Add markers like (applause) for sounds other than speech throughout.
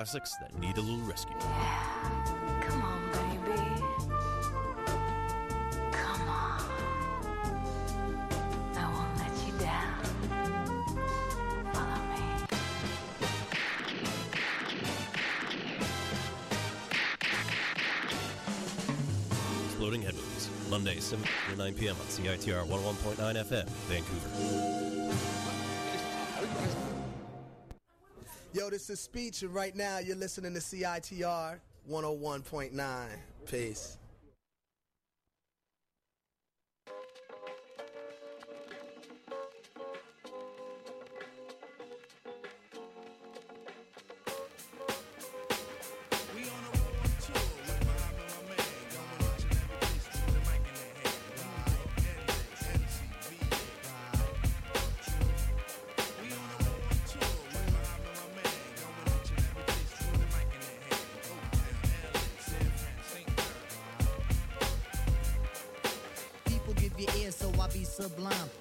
classics that need a little rescue. Come on, baby. Come on. I won't let you down. Follow me. Exploding Head Monday, 7 to 9 p.m. on CITR 101.9 FM, Vancouver. Yo, this is Speech, and right now you're listening to CITR 101.9. Peace.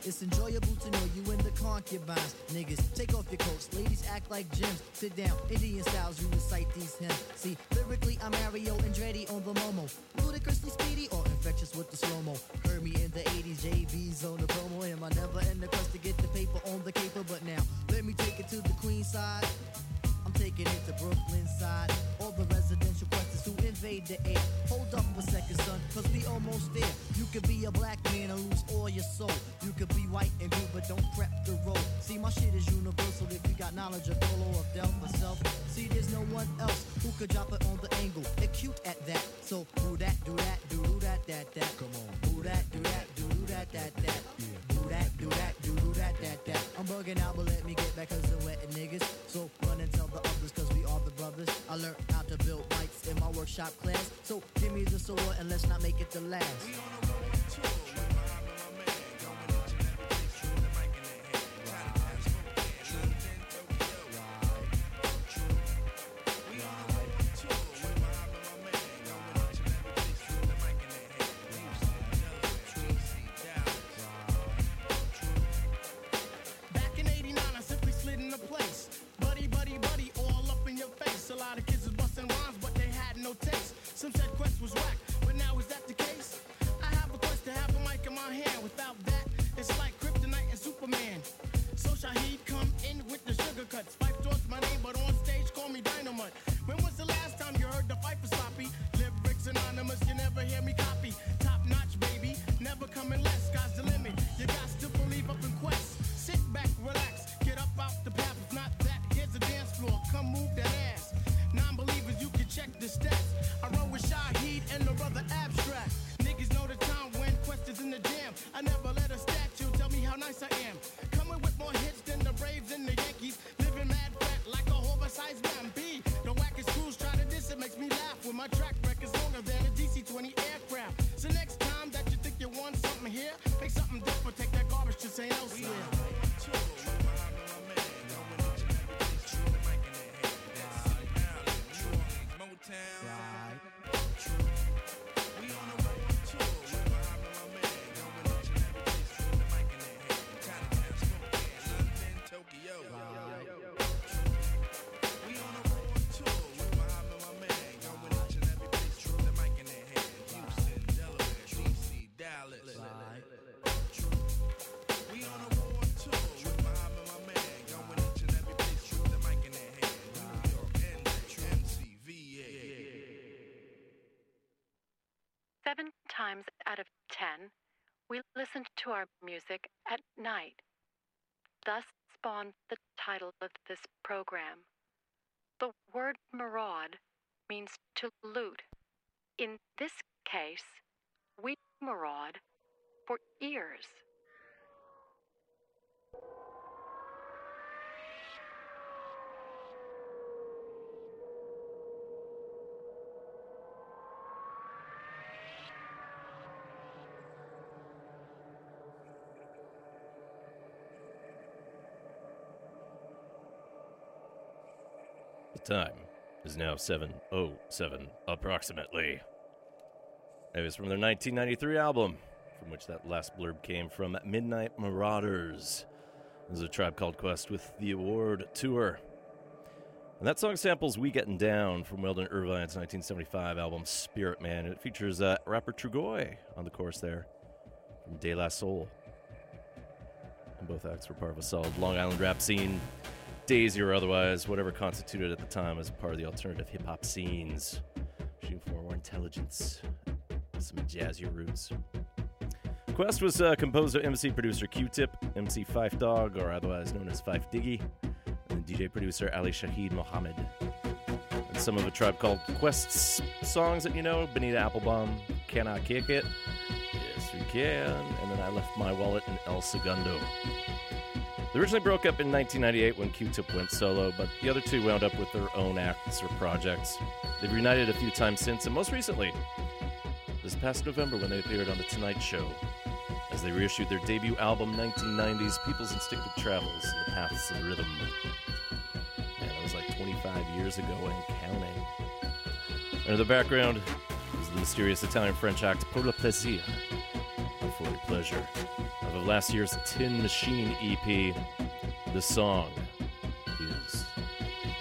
It's enjoyable to know you in the concubines. Niggas, take off your coats. Ladies, act like gems. Sit down, Indian styles, you recite these hymns. Seven times out of ten, we listened to our music at night. Thus spawned the title of this program. The word maraud means to loot. In this case, we maraud for ears. time is now 707 approximately. It was from their 1993 album, from which that last blurb came from Midnight Marauders. This is a tribe called Quest with the award tour. And that song samples We Getting Down from Weldon Irvine's 1975 album Spirit Man. It features uh, rapper Trugoy on the chorus there from De La Soul. And both acts were part of a solid Long Island rap scene Daisy or otherwise, whatever constituted at the time as part of the alternative hip hop scenes. Shooting for more intelligence, some jazzier roots. Quest was uh, composed of MC producer Q-Tip, MC Phife Dawg, or otherwise known as Phife Diggy, and DJ producer Ali Shaheed Muhammad. And some of a tribe called Quest's songs that you know, Bonita Applebum, Can I Kick It? Yes, we can. And then I left my wallet in El Segundo. They originally broke up in 1998 when Q-Tip went solo, but the other two wound up with their own acts or projects. They've reunited a few times since, and most recently, this past November when they appeared on The Tonight Show, as they reissued their debut album 1990's People's Instinctive Travels in the Paths of Rhythm. Man, that was like 25 years ago and counting. And in the background is the mysterious Italian-French act Pour le plaisir, or for pleasure, of last year's Tin Machine EP. The song is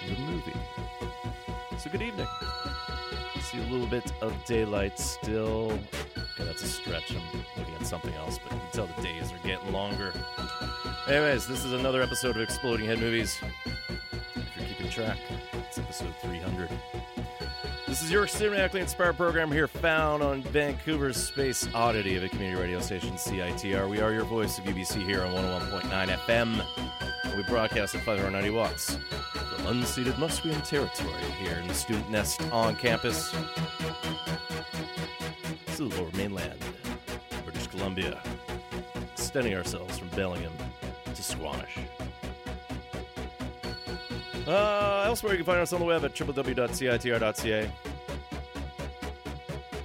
the movie. So good evening. See a little bit of daylight still. Okay, that's a stretch. I'm looking at something else, but you can tell the days are getting longer. Anyways, this is another episode of Exploding Head Movies. If you're keeping track, it's episode 300. This is your cinematically inspired program here, found on Vancouver's Space Oddity of a community radio station, CITR. We are your voice of UBC here on 101.9 FM. We broadcast at 590 watts from unceded Musqueam territory here in the student nest on campus. Is the lower mainland, British Columbia, extending ourselves from Bellingham to Squamish. Uh, elsewhere, you can find us on the web at www.citr.ca.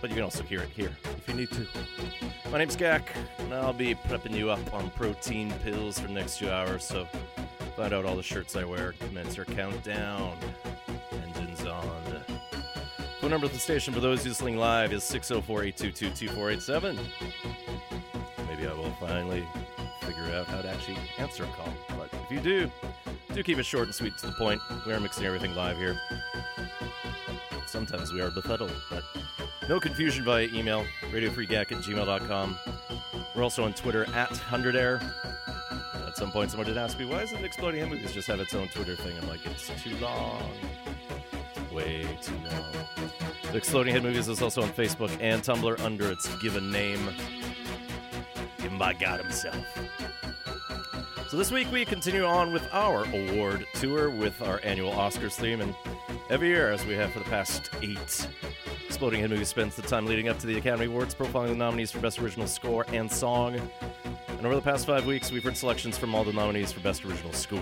But you can also hear it here if you need to. My name's Gak, and I'll be prepping you up on protein pills for the next two hours, so find out all the shirts I wear, commence our countdown. Engines on. Phone number at the station for those listening live is 604 822 2487. Maybe I will finally figure out how to actually answer a call. But if you do, do keep it short and sweet to the point. We are mixing everything live here. Sometimes we are befuddled, but no confusion via email, radiofreegak at gmail.com. We're also on Twitter at 100air. At some point, someone did ask me, why doesn't Exploding Head Movies just have its own Twitter thing? I'm like, it's too long. Way too long. The Exploding Head Movies is also on Facebook and Tumblr under its given name, given by God Himself. So this week we continue on with our award tour with our annual Oscars theme, and every year, as we have for the past eight, Exploding Head Movies spends the time leading up to the Academy Awards, profiling the nominees for Best Original Score and Song. And over the past five weeks, we've heard selections from all the nominees for Best Original Score.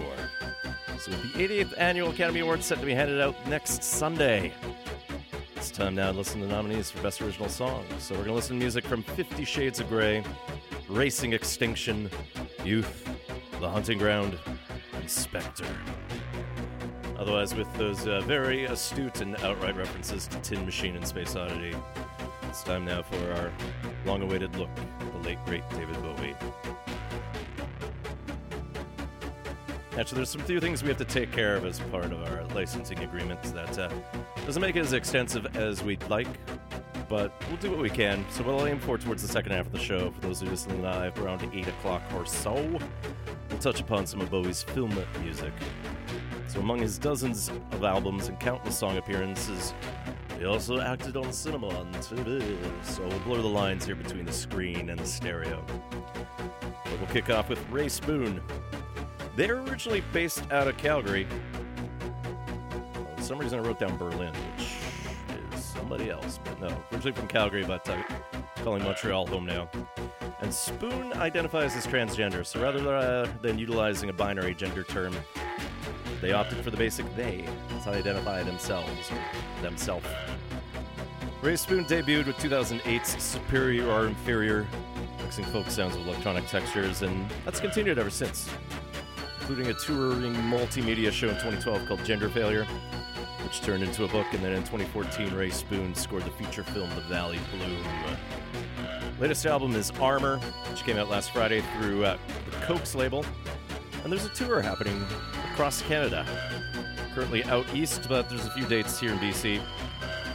So with the 88th Annual Academy Awards set to be handed out next Sunday, it's time now to listen to nominees for Best Original Song. So we're going to listen to music from Fifty Shades of Grey, Racing Extinction, Youth, The Hunting Ground, and Spectre. Otherwise, with those uh, very astute and outright references to Tin Machine and Space Oddity, it's time now for our long awaited look at the late, great David Bowie. Actually, there's some few things we have to take care of as part of our licensing agreement that uh, doesn't make it as extensive as we'd like, but we'll do what we can. So we'll aim for towards the second half of the show. For those who are listening live, around 8 o'clock or so, we'll touch upon some of Bowie's film music. So among his dozens of albums and countless song appearances, he also acted on cinema and TV. So we'll blur the lines here between the screen and the stereo. But we'll kick off with Rae Spoon. They're originally based out of Calgary. For some reason, I wrote down Berlin, which is somebody else. But no, originally from Calgary, but uh, calling Montreal home now. And Spoon identifies as transgender, so rather uh, than utilizing a binary gender term, they opted for the basic they. That's how they identify themselves themselves. Rae Spoon debuted with 2008's Superior or Inferior, mixing folk sounds with electronic textures, and that's continued ever since, including a touring multimedia show in 2012 called Gender Failure, which turned into a book, and then in 2014, Rae Spoon scored the feature film The Valley Below. Latest album is Armour, which came out last Friday through uh, the Coax label, and there's a tour happening across Canada. currently out east, but there's a few dates here in BC.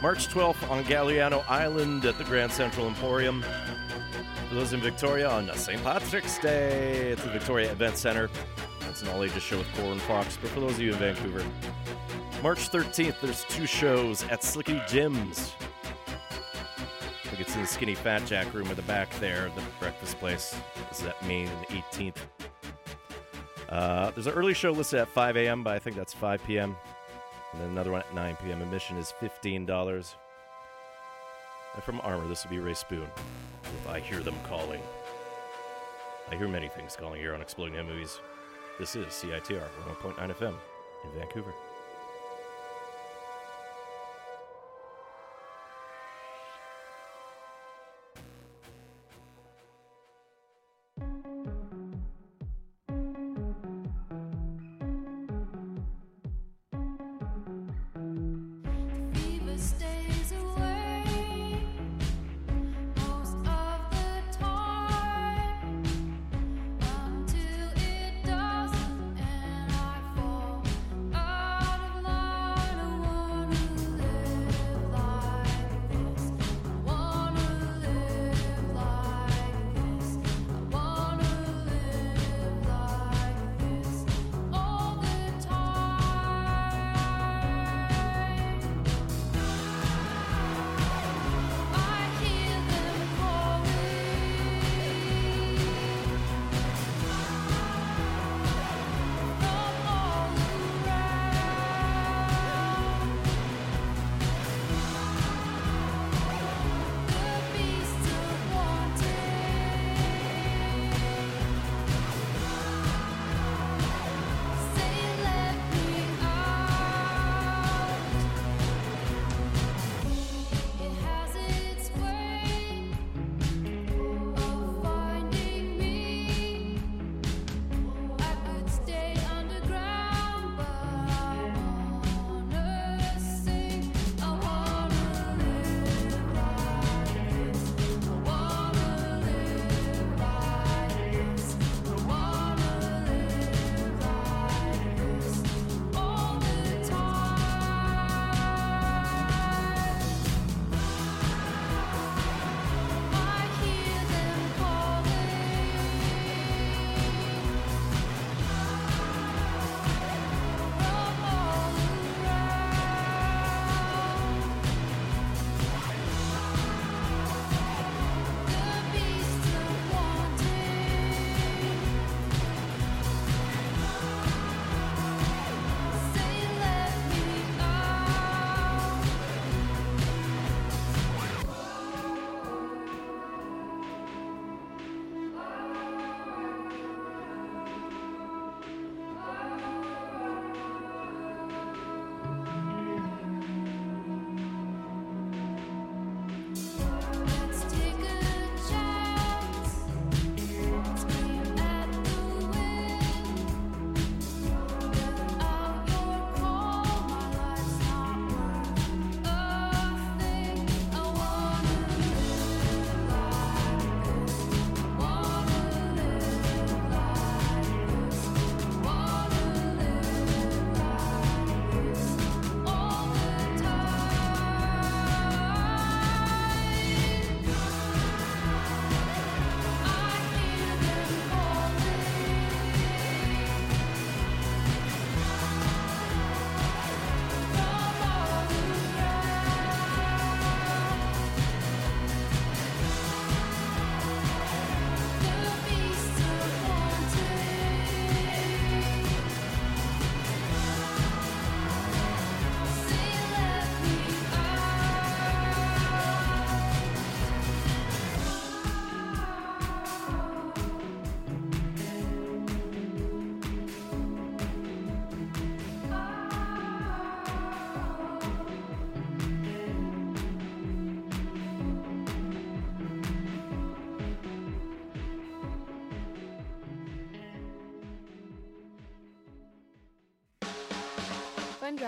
March 12th on Galiano Island at the Grand Central Emporium. For those in Victoria on St. Patrick's Day at the Victoria Event Center. That's an all ages show with Corin Fox. But for those of you in Vancouver, March 13th, there's two shows at Slickity Jim's. I think it's in the Skinny Fat Jack room at the back there, the breakfast place. This is at Main 18th. Uh, there's an early show listed at 5 a.m., but I think that's 5 p.m. And then another one at 9 p.m. Admission is $15. And from Armour, this will be Rae Spoon with I Hear Them Calling. I hear many things calling here on Exploding Head Movies. This is CITR 101.9 FM in Vancouver.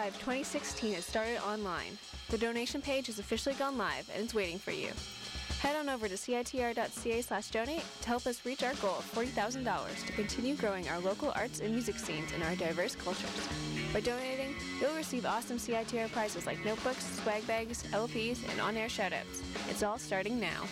Drive 2016 has started online. The donation page has officially gone live and it's waiting for you. Head on over to citr.ca slash donate to help us reach our goal of $40,000 to continue growing our local arts and music scenes in our diverse cultures. By donating, you'll receive awesome CITR prizes like notebooks, swag bags, LPs, and on-air shoutouts. It's all starting now.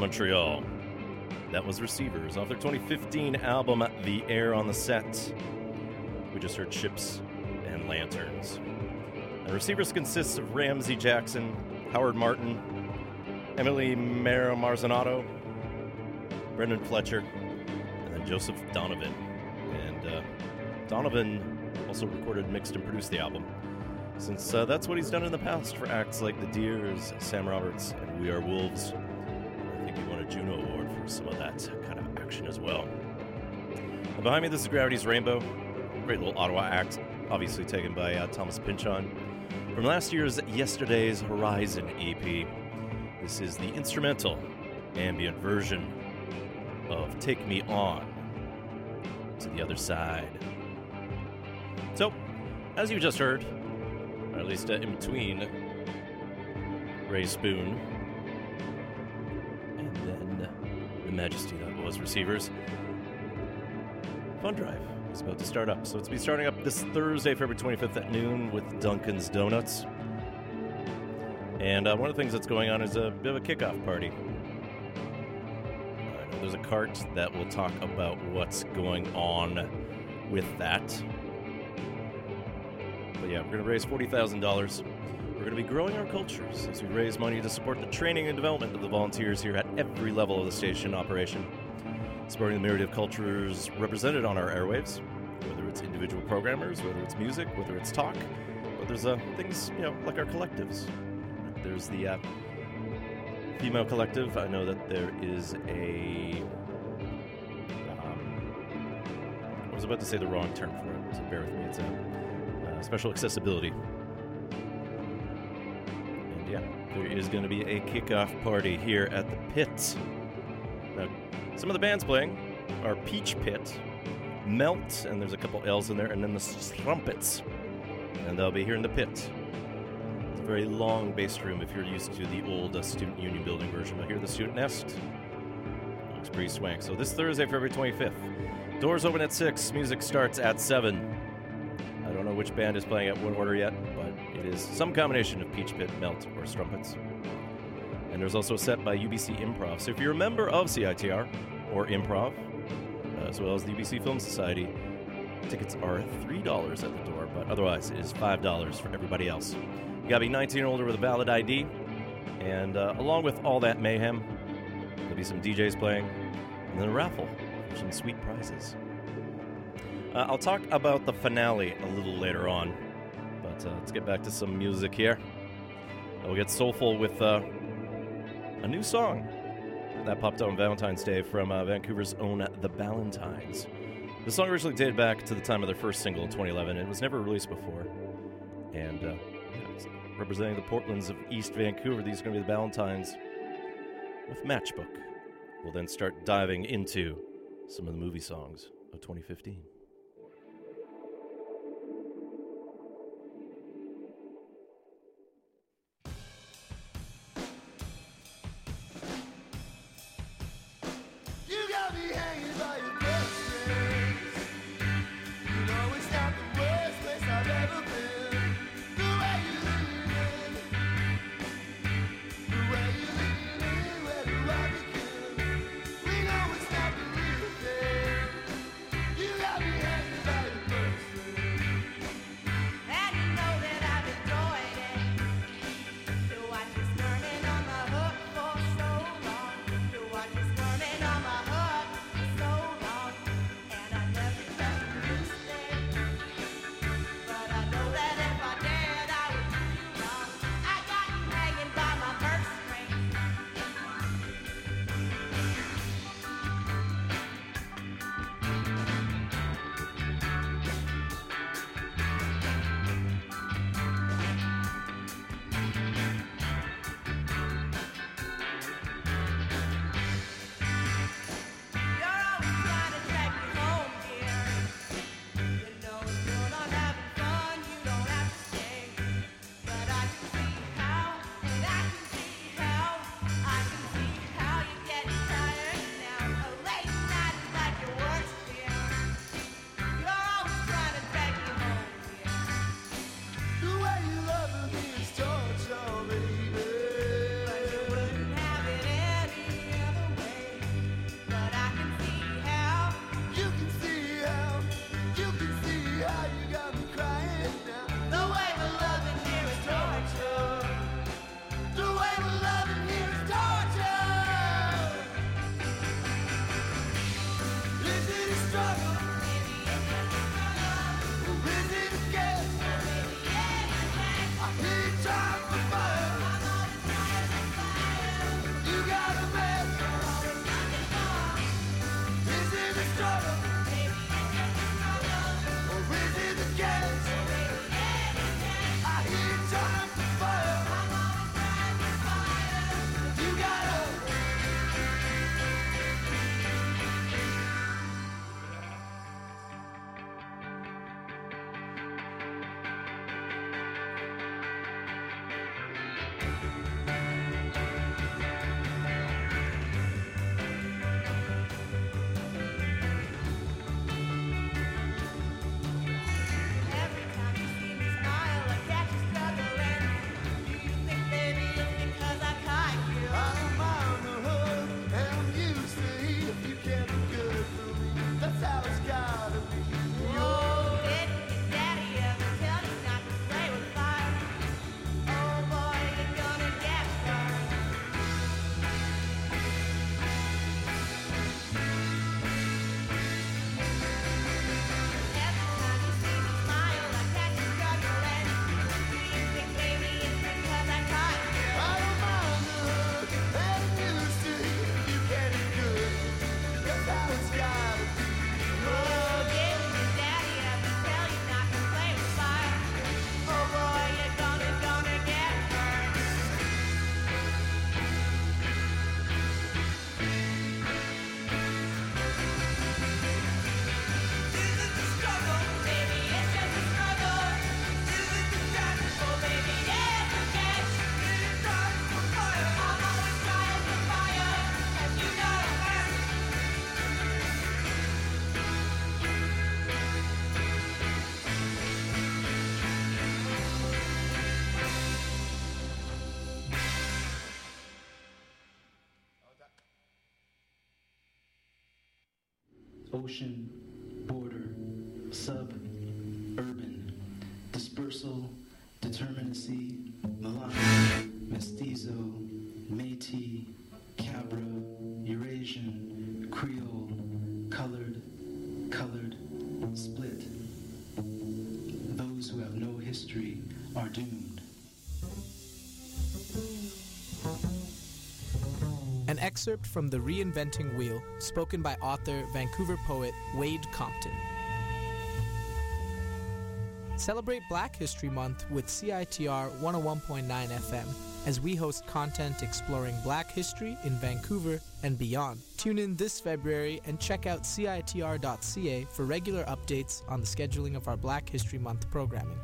Montreal. That was Receivers off their 2015 album, The Air on the Set. We just heard Ships and Lanterns. And Receivers consists of Ramsey Jackson, Howard Martin, Emily Maro Marzanato, Brendan Fletcher, and then Joseph Donovan. And uh, Donovan also recorded, mixed, and produced the album, since uh, that's what he's done in the past for acts like The Dears, Sam Roberts, and We Are Wolves. Juno Award for some of that kind of action as well. And behind me, this is Gravity's Rainbow. Great little Ottawa act, obviously taken by uh, Thomas Pynchon. From last year's Yesterday's Horizon EP, this is the instrumental ambient version of Take Me On to the Other Side. So, as you just heard, or at least uh, in between Rae Spoon the majesty that was Receivers, Fundrive is about to start up. So it's be starting up this Thursday, February 25th at noon with Duncan's Donuts. And uh, one of the things that's going on is a bit of a kickoff party. Know there's a cart that will talk about what's going on with that. But yeah, we're going to raise $40,000. We're going to be growing our cultures as we raise money to support the training and development of the volunteers here at every level of the station operation, supporting the myriad of cultures represented on our airwaves, whether it's individual programmers, whether it's music, whether it's talk, but there's uh, things, you know, like our collectives. There's the uh, female collective. I know that there is a. Um, I was about to say the wrong term for it, so bear with me. It's a uh, special accessibility. There is going to be a kickoff party here at the pit. Now, some of the bands playing are Peach Pit, Melt, and there's a couple L's in there, and then the Strumpets. And they'll be here in the pit. It's a very long bass room if you're used to the old uh, Student Union building version. But here, the Student Nest looks pretty swank. So this Thursday, February 25th. Doors open at 6, music starts at 7. I don't know which band is playing at what order yet, it is some combination of Peach Pit, Melt, or Strumpets. And there's also a set by UBC Improv. So if you're a member of CITR or Improv, as well as the UBC Film Society, tickets are $3 at the door, but otherwise it is $5 for everybody else. You gotta be 19 or older with a valid ID. And uh, along with all that mayhem, there'll be some DJs playing, and then a raffle for some sweet prizes. Uh, I'll talk about the finale a little later on, but uh, let's get back to some music here. We'll get soulful with uh, a new song that popped out on Valentine's Day from uh, Vancouver's own The Ballantynes. The song originally dated back to the time of their first single in 2011. It was never released before. And uh, yeah, representing the Portlands of East Vancouver, these are going to be the Ballantynes with Matchbook. We'll then start diving into some of the movie songs of 2015. devotion excerpt from The Reinventing Wheel, spoken by author, Vancouver poet Wayde Compton. Celebrate Black History Month with CITR 101.9 FM as we host content exploring black history in Vancouver and beyond. Tune in this February and check out CITR.ca for regular updates on the scheduling of our Black History Month programming.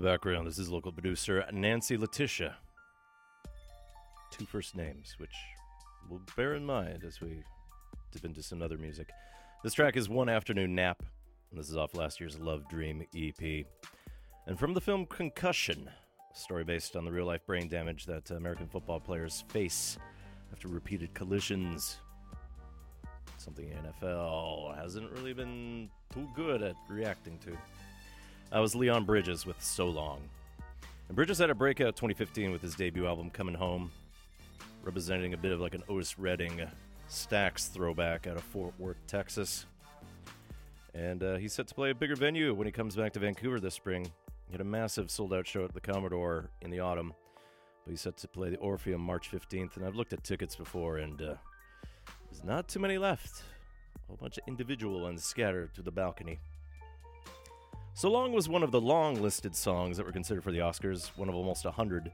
the background, this is local producer Nancy Leticia. Two first names, which we'll bear in mind as we dip into some other music. This track is One Afternoon Nap, and this is off last year's Love Dream EP. And from the film Concussion, a story based on the real life brain damage that American football players face after repeated collisions. Something the NFL hasn't really been too good at reacting to. I was Leon Bridges with So Long. And Bridges had a breakout 2015 with his debut album Coming Home, representing a bit of like an Otis Redding Stax throwback out of Fort Worth, Texas. And uh, he's set to play a bigger venue when he comes back to Vancouver this spring. He had a massive sold out show at the Commodore in the autumn, but he's set to play the Orpheum March 15th. And I've looked at tickets before, and uh, there's not too many left. A whole bunch of individual ones scattered to the balcony. So Long was one of the long listed songs that were considered for the Oscars, one of almost 100.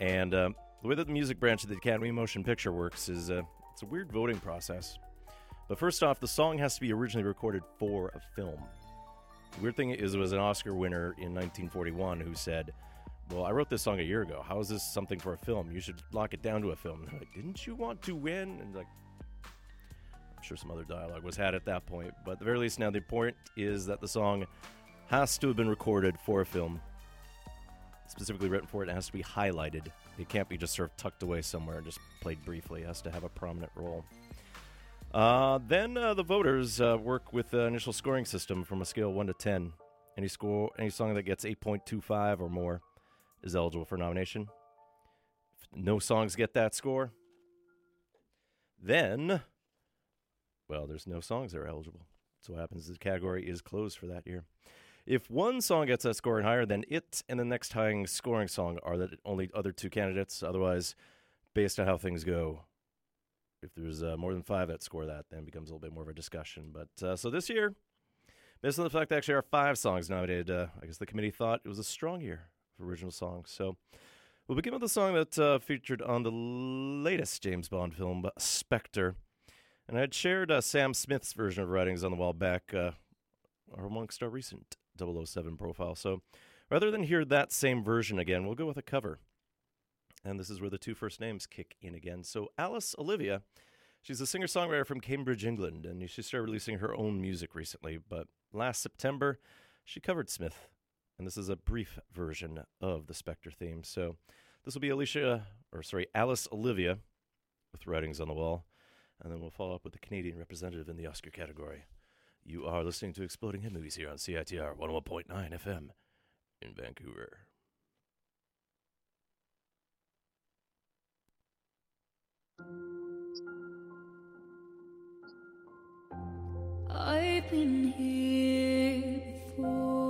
And uh, the way that the music branch of the Academy of Motion Picture works is uh, it's a weird voting process. But first off, the song has to be originally recorded for a film. The weird thing is, it was an Oscar winner in 1941 who said, Well, I wrote this song a year ago. How is this something for a film? You should lock it down to a film. Like, Didn't you want to win? And like, I'm sure some other dialogue was had at that point. But at the very least, now the point is that the song has to have been recorded for a film, specifically written for it. Has to be highlighted. It can't be just sort of tucked away somewhere and just played briefly. It has to have a prominent role. Uh, then uh, the voters uh, work with the initial scoring system from a scale one to ten. Any score, any song that gets eight point two five or more is eligible for nomination. If no songs get that score, then, well, there's no songs that are eligible. So what happens is the category is closed for that year. If one song gets that score and higher, then it and the next highest scoring song are the only other two candidates. Otherwise, based on how things go, if there's uh, more than five that score that, then it becomes a little bit more of a discussion. But uh, so this year, based on the fact that actually are five songs nominated, uh, I guess the committee thought it was a strong year for original songs. So we'll begin with the song that uh, featured on the latest James Bond film, Spectre. And I had shared uh, Sam Smith's version of Writings on the Wall back uh, amongst our recent 007 profile. So rather than hear that same version again, we'll go with a cover. And this is where the two first names kick in again. So Alice Olivia, she's a singer songwriter from Cambridge, England, and she started releasing her own music recently. But last September, she covered Smith. And this is a brief version of the Spectre theme. So this will be Alicia, or sorry, Alice Olivia with Writings on the Wall. And then we'll follow up with the Canadian representative in the Oscar category. You are listening to Exploding Head Movies here on CITR 101.9 FM in Vancouver. I've been here before,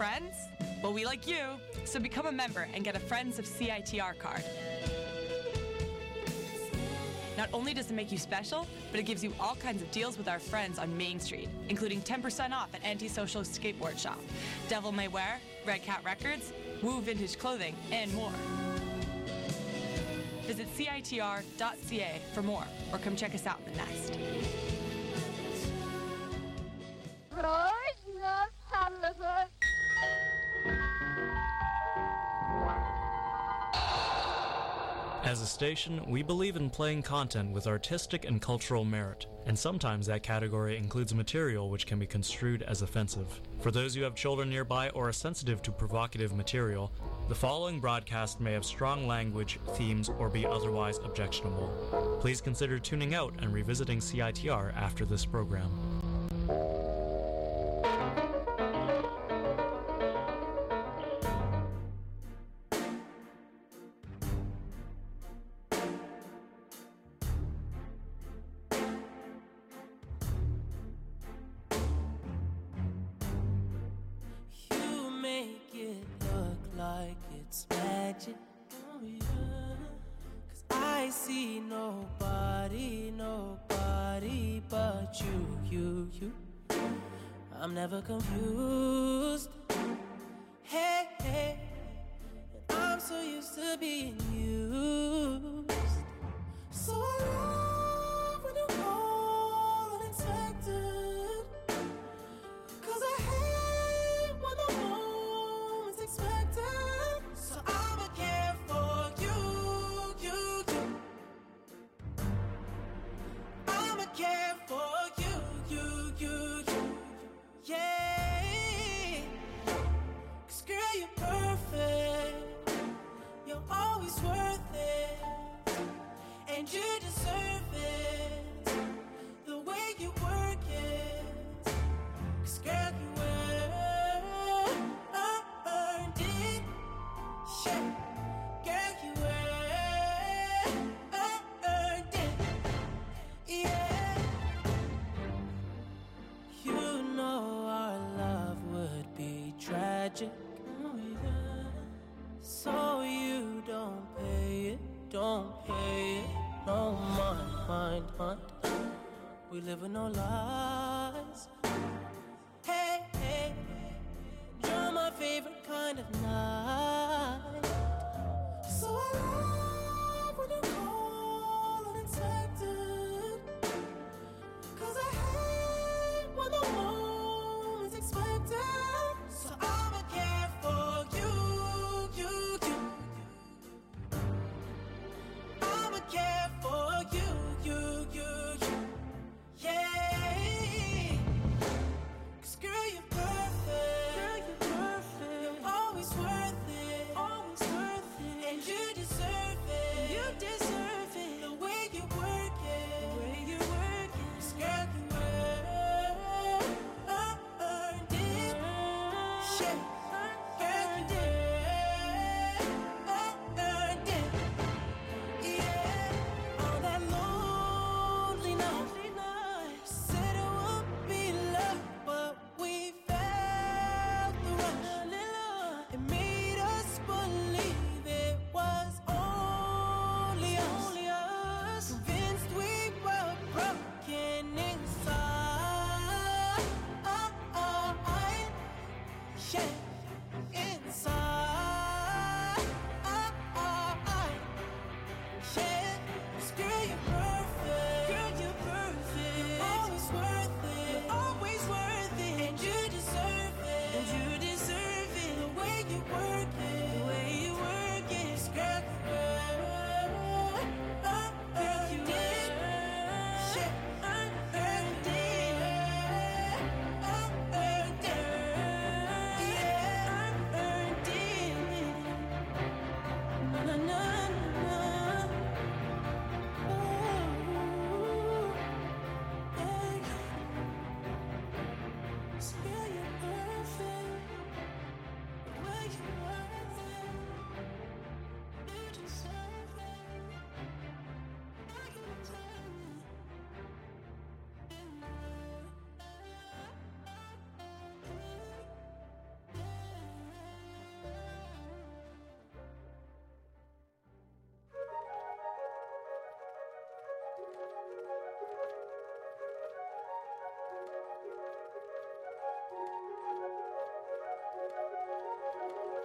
friends? Well, we like you. So become a member and get a Friends of CITR card. Not only does it make you special, but it gives you all kinds of deals with our friends on Main Street, including 10% off at Antisocial Skateboard Shop, Devil May Wear, Red Cat Records, Woo Vintage Clothing, and more. Visit CITR.ca for more, or come check us out in the Nest. Station, we believe in playing content with artistic and cultural merit, and sometimes that category includes material which can be construed as offensive. For those who have children nearby or are sensitive to provocative material, the following broadcast may have strong language, themes, or be otherwise objectionable. Please consider tuning out and revisiting CITR after this program. Like it's magic. Oh. Cause I see nobody, nobody but you, you, you. I'm never confused. Hey, hey. I'm so used to being used. So I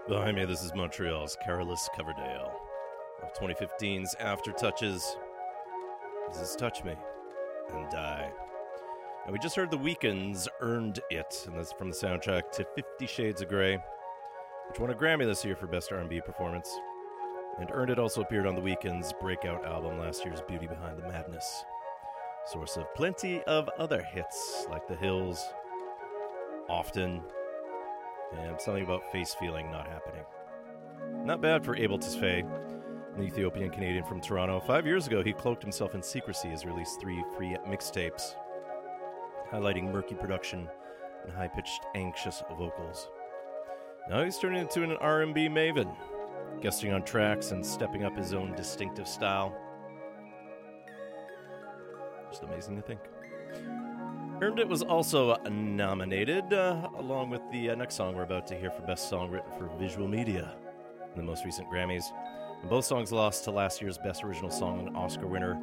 Behind me, this is Montreal's Kara-Lis Coverdale of 2015's Aftertouches. This is Touch Me and Die. And we just heard The Weeknd's Earned It, and that's from the soundtrack to Fifty Shades of Grey, which won a Grammy this year for Best R&B Performance. And Earned It also appeared on The Weeknd's breakout album last year's Beauty Behind the Madness. Source of plenty of other hits like The Hills, Often, and something about face feeling not happening. Not bad for Abel Tesfaye, an Ethiopian Canadian from Toronto. Five years ago, he cloaked himself in secrecy as released three free mixtapes, highlighting murky production and high-pitched, anxious vocals. Now he's turning into an R&B maven, guesting on tracks and stepping up his own distinctive style. Just amazing to think. Earned It was also nominated, uh, along with the uh, next song we're about to hear for Best Song Written for Visual Media in the most recent Grammys. And both songs lost to last year's Best Original Song and Oscar winner,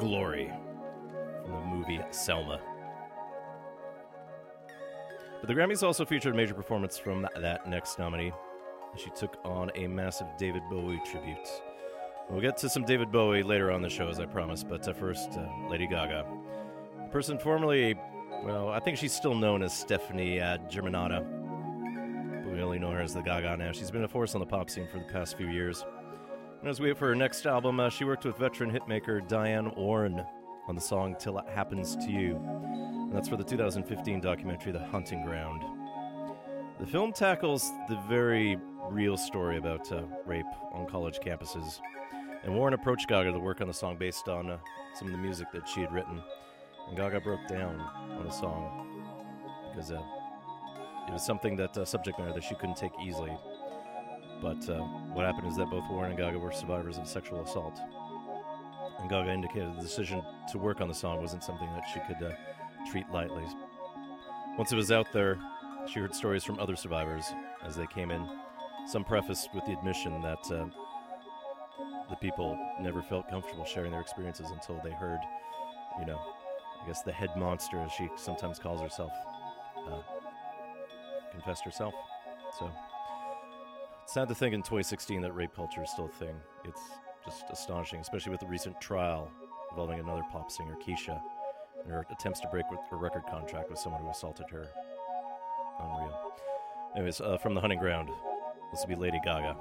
Glory, from the movie Selma. But the Grammys also featured a major performance from that next nominee. She took on a massive David Bowie tribute. We'll get to some David Bowie later on the show, as I promised, but uh, first, uh, Lady Gaga. Person formerly, well, I think she's still known as Stefani uh, Germanotta, but we only know her as the Gaga now. She's been a force on the pop scene for the past few years. And as we wait for her next album, uh, she worked with veteran hitmaker Diane Warren on the song Till It Happens to You. And that's for the 2015 documentary The Hunting Ground. The film tackles the very real story about uh, rape on college campuses. And Warren approached Gaga to work on the song based on uh, some of the music that she had written. And Gaga broke down on the song because uh, it was something that uh, subject matter that she couldn't take easily. But uh, what happened is that both Warren and Gaga were survivors of sexual assault. And Gaga indicated the decision to work on the song wasn't something that she could uh, treat lightly. Once it was out there, she heard stories from other survivors as they came in. Some prefaced with the admission that uh, the people never felt comfortable sharing their experiences until they heard, you know, I guess the head monster, as she sometimes calls herself, uh, confessed herself. So it's sad to think in 2016 that rape culture is still a thing. It's just astonishing, especially with the recent trial involving another pop singer, Kesha, and her attempts to break with her record contract with someone who assaulted her. Unreal. Anyways, uh, from the hunting ground, this will be Lady Gaga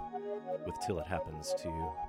with Till It Happens to You. You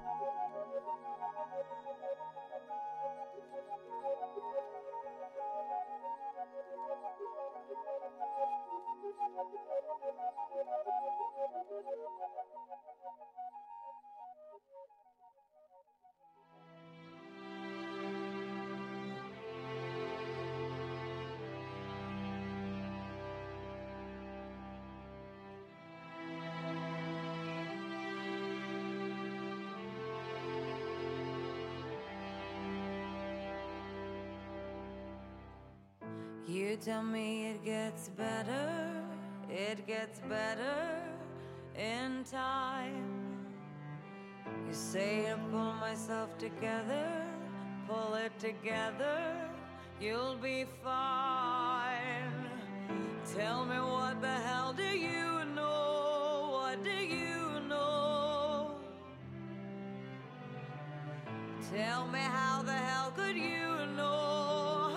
Tell me how the hell could you know?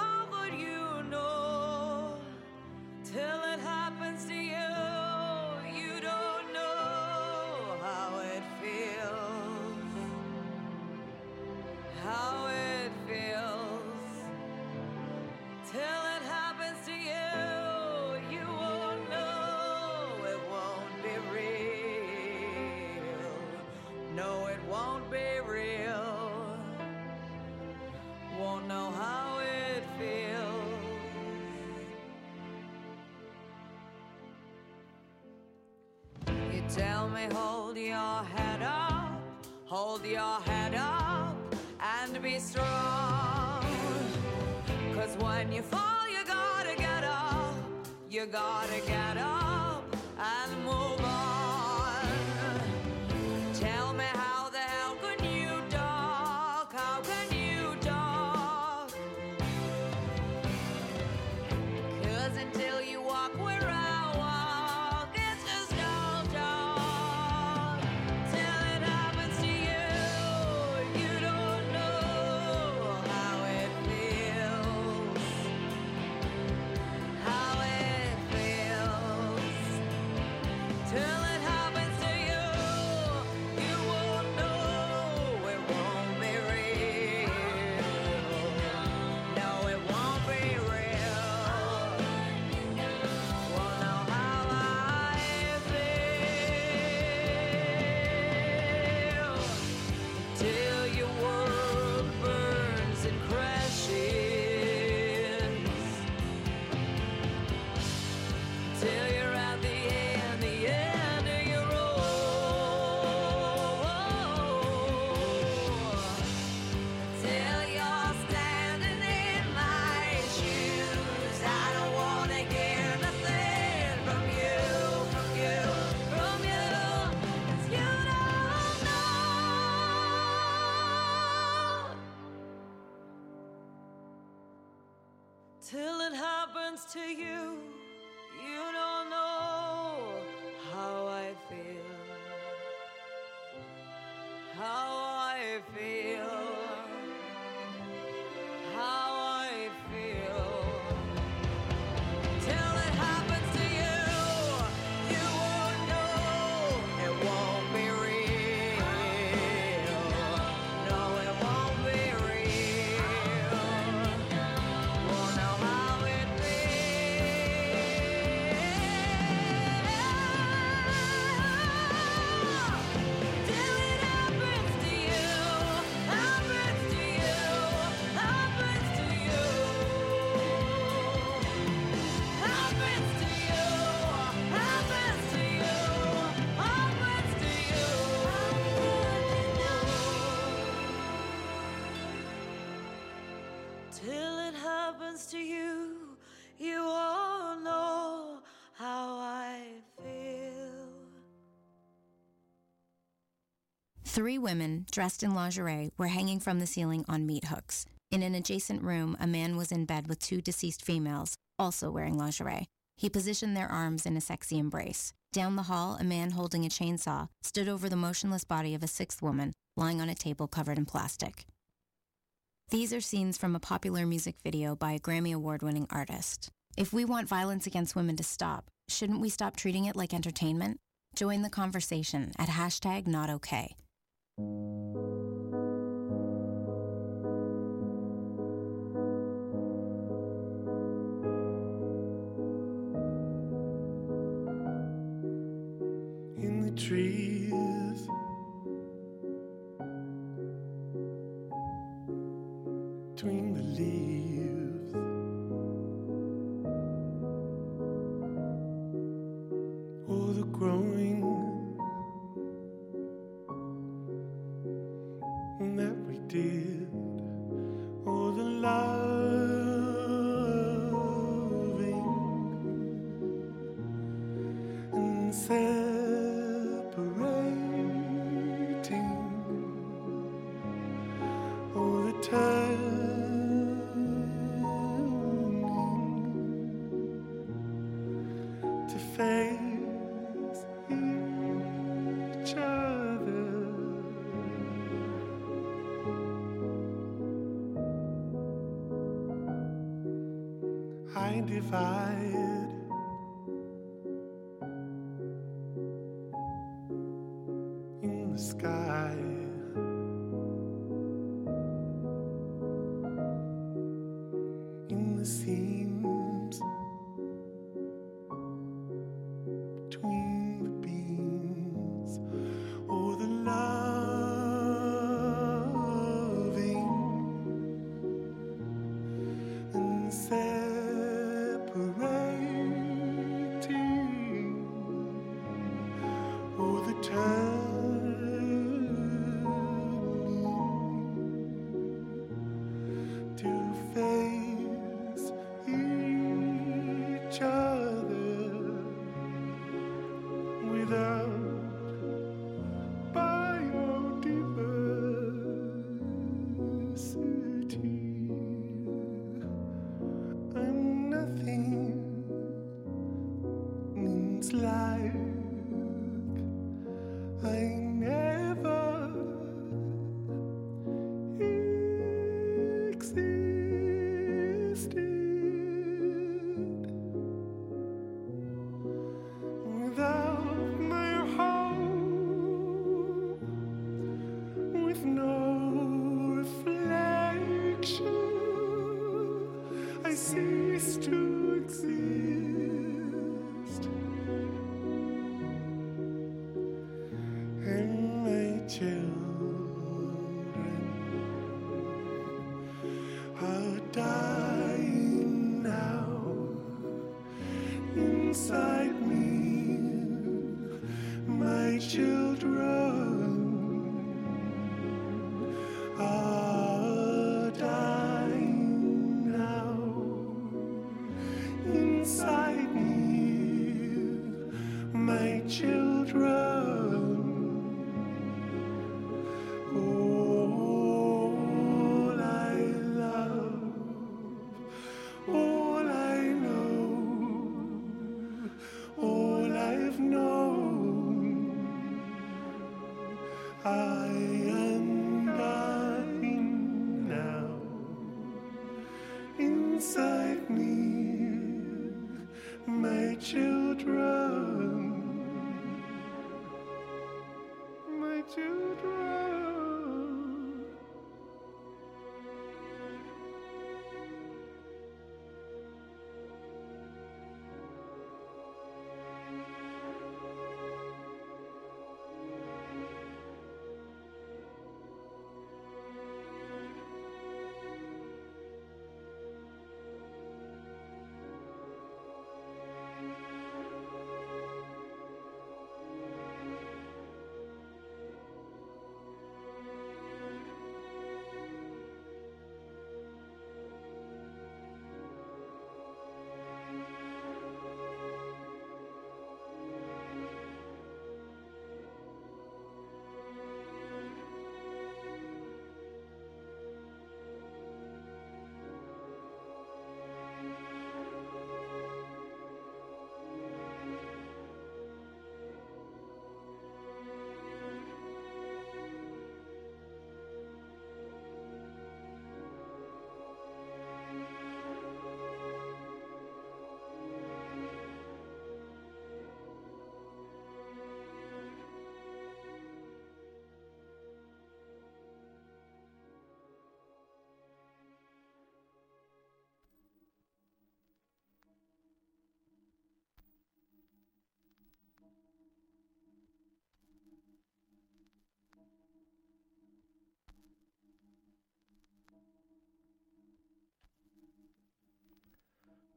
You gotta get up Three women, dressed in lingerie, were hanging from the ceiling on meat hooks. In an adjacent room, a man was in bed with two deceased females, also wearing lingerie. He positioned their arms in a sexy embrace. Down the hall, a man holding a chainsaw stood over the motionless body of a sixth woman, lying on a table covered in plastic. These are scenes from a popular music video by a Grammy Award winning artist. If we want violence against women to stop, shouldn't we stop treating it like entertainment? Join the conversation at hashtag not okay. In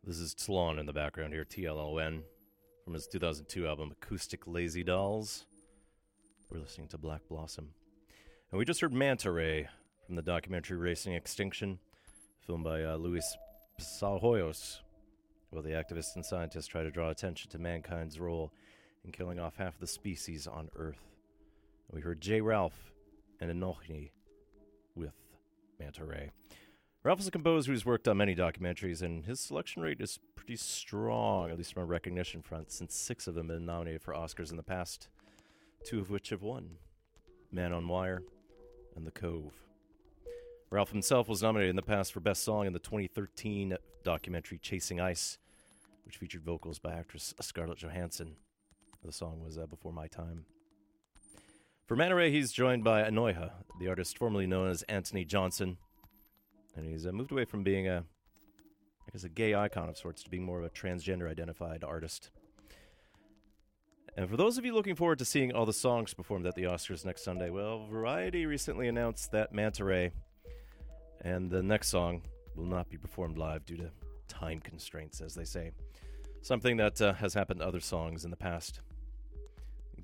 This is Tlon in the background here, T L O N, from his 2002 album Acoustic Lazy Dolls. We're listening to Black Blossom. And we just heard Manta Ray from the documentary Racing Extinction, filmed by uh, Louie Psihoyos, while the activists and scientists try to draw attention to mankind's role in killing off half the species on Earth. And we heard J. Ralph and Anohni with Manta Ray. Ralph is a composer who's worked on many documentaries, and his selection rate is pretty strong, at least from a recognition front, since six of them have been nominated for Oscars in the past, two of which have won Man on Wire and The Cove. Ralph himself was nominated in the past for Best Song in the 2013 documentary Chasing Ice, which featured vocals by actress Scarlett Johansson. The song was uh, Before My Time. For Manta Ray, he's joined by Anohni, the artist formerly known as Anthony Johnson, and he's uh, moved away from being a, I guess, a gay icon of sorts to being more of a transgender identified artist. And for those of you looking forward to seeing all the songs performed at the Oscars next Sunday, well, Variety recently announced that Manta Ray and the next song will not be performed live due to time constraints, as they say. Something that uh, has happened to other songs in the past.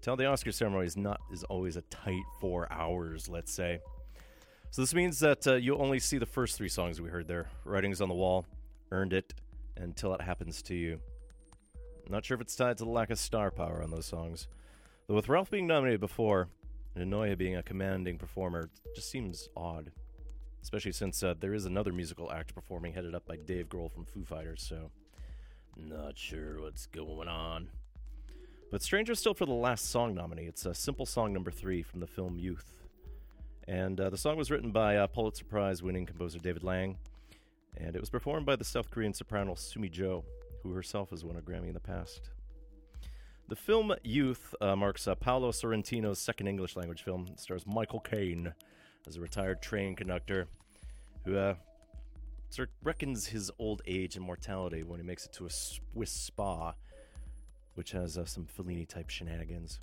Tell the Oscar ceremony is not is always a tight four hours, let's say. So this means that uh, you'll only see the first three songs we heard there. Writings on the Wall, Earned It, Until It Happens to You. Not sure if it's tied to the lack of star power on those songs. Though with Ralph being nominated before, and being a commanding performer, just seems odd. Especially since uh, there is another musical act performing headed up by Dave Grohl from Foo Fighters, so not sure what's going on. But Stranger Still for the last song nominee. It's a simple song number three from the film Youth. And uh, the song was written by uh, Pulitzer Prize winning composer David Lang, and it was performed by the South Korean soprano Sumi Jo, who herself has won a Grammy in the past. The film Youth uh, marks uh, Paolo Sorrentino's second English language film. It stars Michael Caine as a retired train conductor who uh, reckons his old age and mortality when he makes it to a Swiss spa, which has uh, some Fellini type shenanigans.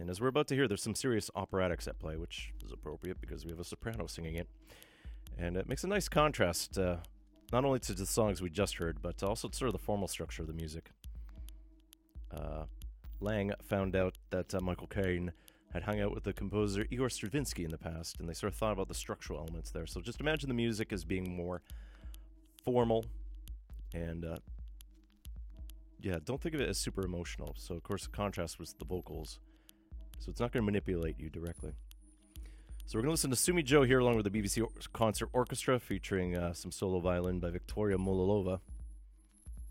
And as we're about to hear, there's some serious operatics at play, which is appropriate because we have a soprano singing it. And it makes a nice contrast, uh, not only to the songs we just heard, but also to sort of the formal structure of the music. Uh, Lang found out that uh, Michael Caine had hung out with the composer Igor Stravinsky in the past, and they sort of thought about the structural elements there. So just imagine the music as being more formal and uh, yeah, don't think of it as super emotional. So of course the contrast was the vocals. So it's not going to manipulate you directly. So we're going to listen to Sumi Jo here along with the BBC Concert Orchestra featuring uh, some solo violin by Viktoria Mullova.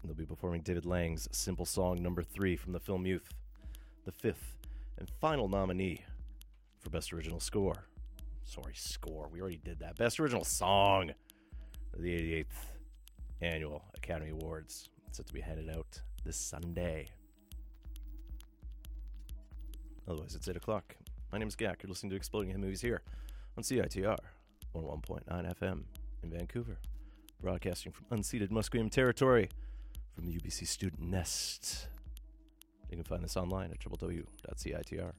And they'll be performing David Lang's simple song number three from the film Youth, the fifth and final nominee for Best Original Score. Sorry, score. We already did that. Best Original Song the 88th Annual Academy Awards. It's set to be handed out this Sunday. Otherwise, it's 8 o'clock. My name is Gak. You're listening to Exploding Head Movies here on CITR 101.9 FM in Vancouver. Broadcasting from unceded Musqueam territory from the UBC student nest. You can find this online at www.citr.ca.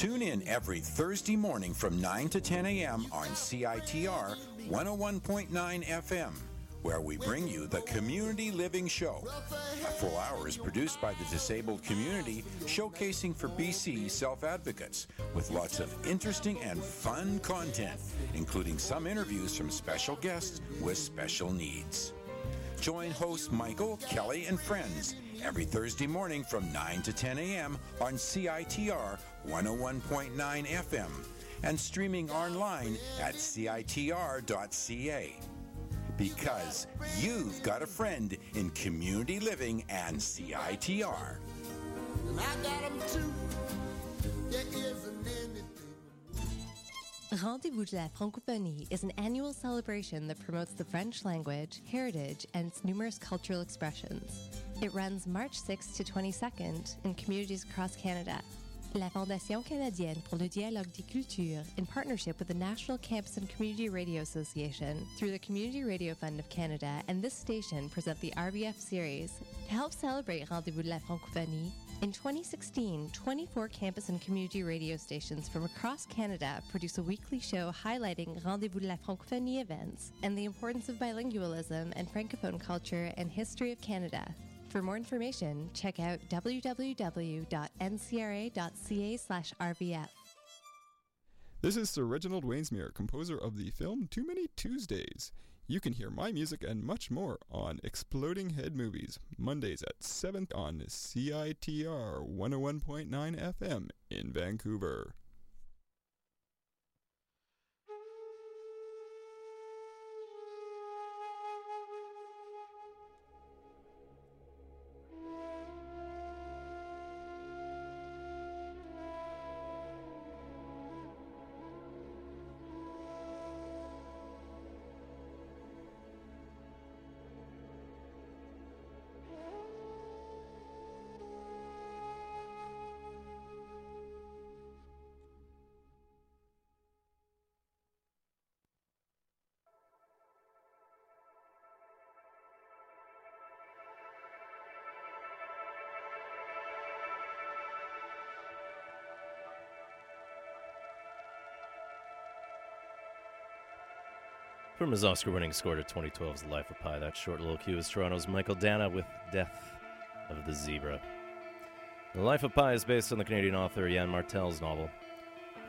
Tune in every Thursday morning from 9 to 10 a.m. on CITR 101.9 FM, where we bring you the Community Living Show. A full hour is produced by the disabled community, showcasing for BC self advocates, with lots of interesting and fun content, including some interviews from special guests with special needs. Join host Michael, Kelly, and friends every Thursday morning from 9 to 10 a.m. on CITR 101.9 FM and streaming online at CITR.ca. Because you've got a friend in community living and CITR. And Rendezvous de la Francophonie is an annual celebration that promotes the French language, heritage, and its numerous cultural expressions. It runs March 6th to 22nd in communities across Canada. La Fondation canadienne pour le dialogue des cultures, in partnership with the National Campus and Community Radio Association, through the Community Radio Fund of Canada and this station, present the RBF series. To help celebrate Rendezvous de la Francophonie, in 2016, 24 campus and community radio stations from across Canada produce a weekly show highlighting Rendezvous de la Francophonie events and the importance of bilingualism and francophone culture and history of Canada. For more information, check out www.ncra.ca/rbf. This is Sir Reginald Wainsmere, composer of the film Too Many Tuesdays. You can hear my music and much more on Exploding Head Movies, Mondays at 7 on CITR 101.9 FM in Vancouver. From his Oscar winning score to 2012's Life of Pi, that short little cue is Toronto's Mychael Danna with Death of the Zebra. The Life of Pi is based on the Canadian author Yann Martel's novel.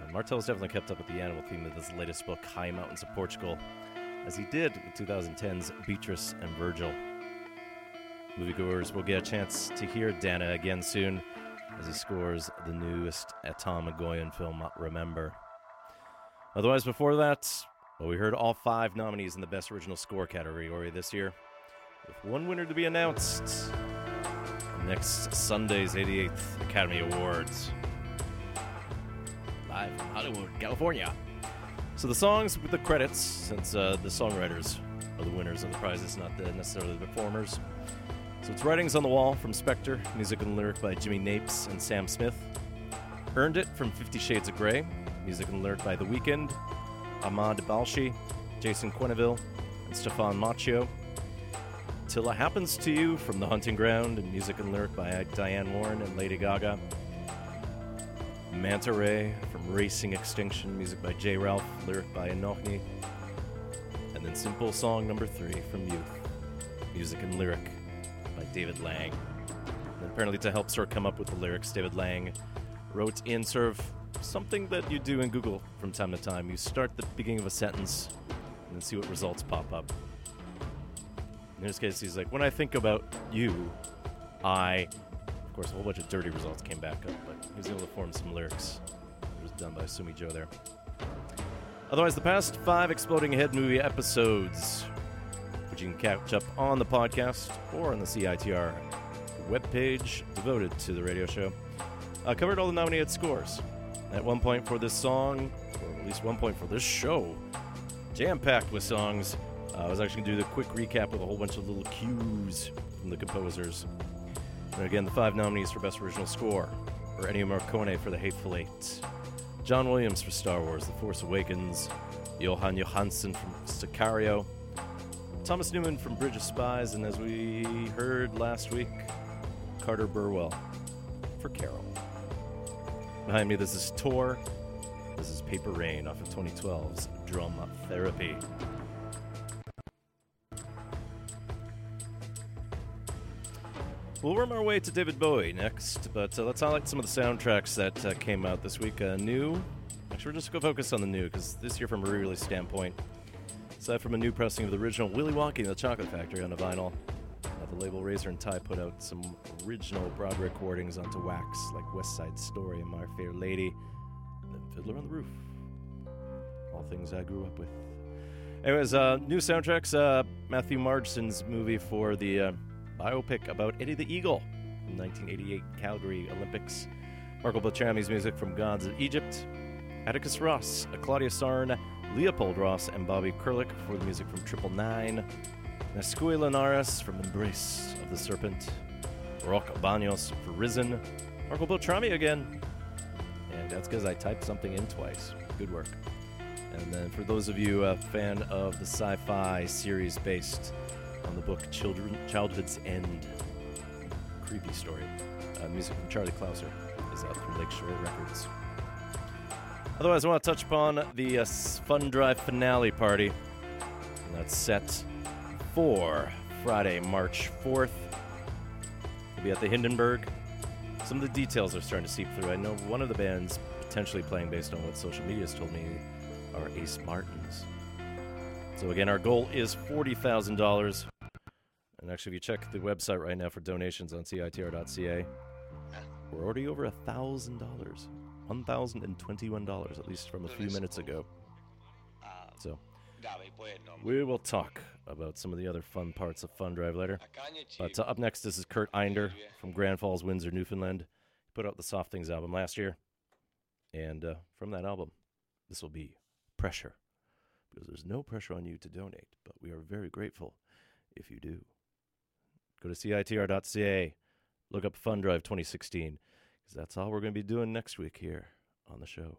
And Martel's definitely kept up with the animal theme of his latest book, High Mountains of Portugal, as he did with 2010's Beatrice and Virgil. Moviegoers will get a chance to hear Danna again soon as he scores the newest Atom Egoyan film, Remember. Otherwise, before that, well, we heard all five nominees in the Best Original Score category this year, with one winner to be announced next Sunday's 88th Academy Awards. Live from Hollywood, California. So the songs with the credits, since uh, the songwriters are the winners of the prizes, not the, necessarily the performers. So it's Writings on the Wall from Spectre, music and lyric by Jimmy Napes and Sam Smith. Earned It from Fifty Shades of Grey, music and lyric by The Weeknd, Ahmad Balshe, Jason Quenneville, and Stephan Moccio. Till It Happens to You from The Hunting Ground, and music and lyric by Diane Warren and Lady Gaga. Manta Ray from Racing Extinction, music by J. Ralph, lyric by Anohni. And then Simple Song number three from Youth, music and lyric by David Lang. And apparently, to help sort come up with the lyrics, David Lang wrote in sort of something that you do in Google from time to time. You start the beginning of a sentence and then see what results pop up. In this case, he's like, when I think about you, I. Of course, a whole bunch of dirty results came back up, but he was able to form some lyrics. It was done by Sumi Jo there. Otherwise, the past five Exploding Head movie episodes, which you can catch up on the podcast or on the CITR webpage devoted to the radio show, uh, covered all the nominated scores. At one point for this song, or at least one point for this show, jam packed with songs. Uh, I was actually going to do the quick recap with a whole bunch of little cues from the composers. And again, the five nominees for Best Original Score were Ennio Morricone for The Hateful Eight, John Williams for Star Wars The Force Awakens, Johan Johansson from Sicario, Thomas Newman from Bridge of Spies, and as we heard last week, Carter Burwell for Carol. Behind me, this is Tor. This is Paper Rain off of 2012's Drum Therapy. We'll worm our way to David Bowie next, but uh, let's highlight some of the soundtracks that uh, came out this week. Uh, new. Actually, we're just going to focus on the new because this year, from a re release standpoint, aside from a new pressing of the original Willy Wonka and the Chocolate Factory on a vinyl, uh, the label Razor and Tie put out some original Broadway recordings onto wax, like West Side Story and My Fair Lady, and then Fiddler on the Roof. All things I grew up with. Anyways, uh, new soundtracks. Uh, Matthew Margeson's movie for the uh, biopic about Eddie the Eagle from 1988 Calgary Olympics. Marco Beltrami's music from Gods of Egypt. Atticus Ross, Claudia Sarne, Leopold Ross, and Bobby Krlic for the music from Triple Nine. Nascuy Linares from Embrace of the Serpent. Roque Baños for Risen. Marco Beltrami again. And that's because I typed something in twice. Good work. And then for those of you a fan of the sci-fi series based on the book Children Childhood's End, creepy story. Uh, music from Charlie Clouser is out from Lakeshore Records. Otherwise, I want to touch upon the uh, Fundrive finale party. And that's set for Friday, March 4th. We'll be at the Hindenburg. Some of the details are starting to seep through. I know one of the bands potentially playing based on what social media has told me are Ace Martins. So again, our goal is $40,000. And actually, if you check the website right now for donations on CITR.ca, we're already over $1,000. $1,021, at least from a few minutes ago. Uh, so, we will talk about some of the other fun parts of Fundrive later. But uh, up next, this is Kurt Einder from Grand Falls, Windsor, Newfoundland. He put out the Soft Things album last year. And uh, from that album, this will be Pressure. Because there's no pressure on you to donate, but we are very grateful if you do. Go to CITR.ca, look up Fundrive 2016, because that's all we're going to be doing next week here on the show.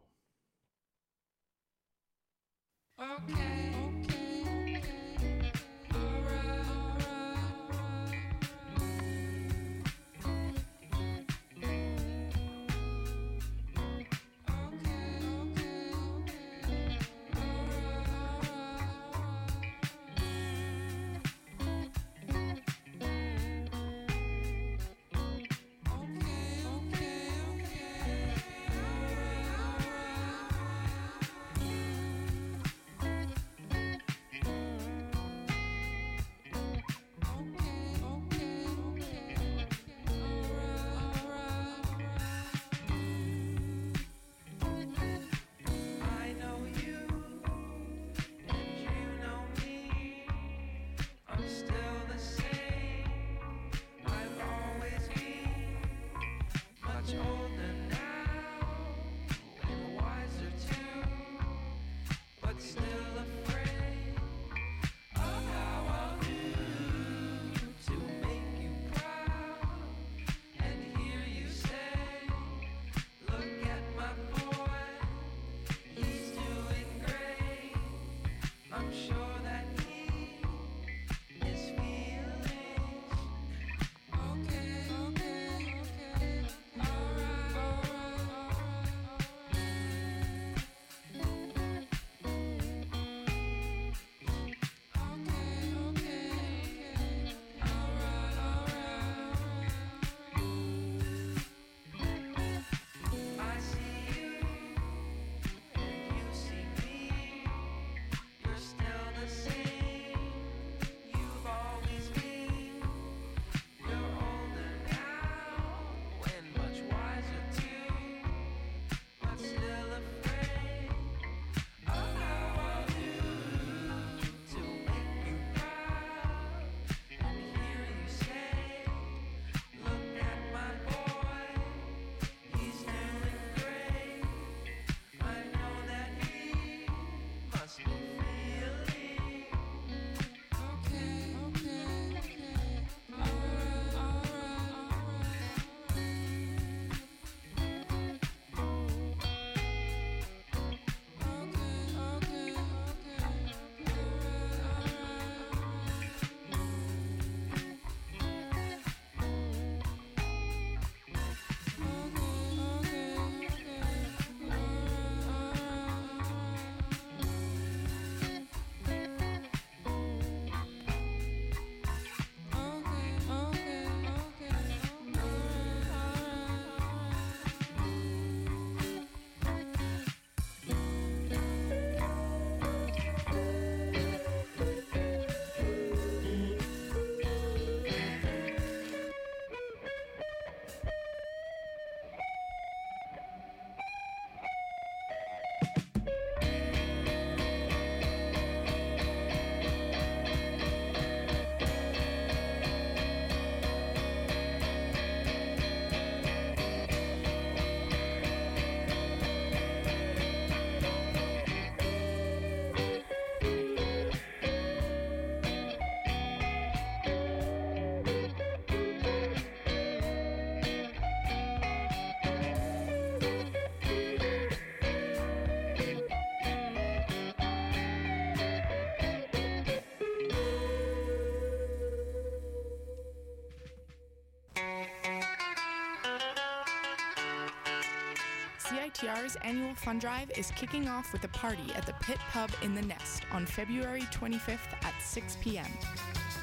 CITR's annual fund drive is kicking off with a party at the Pit Pub in the Nest on February 25th at 6 p.m.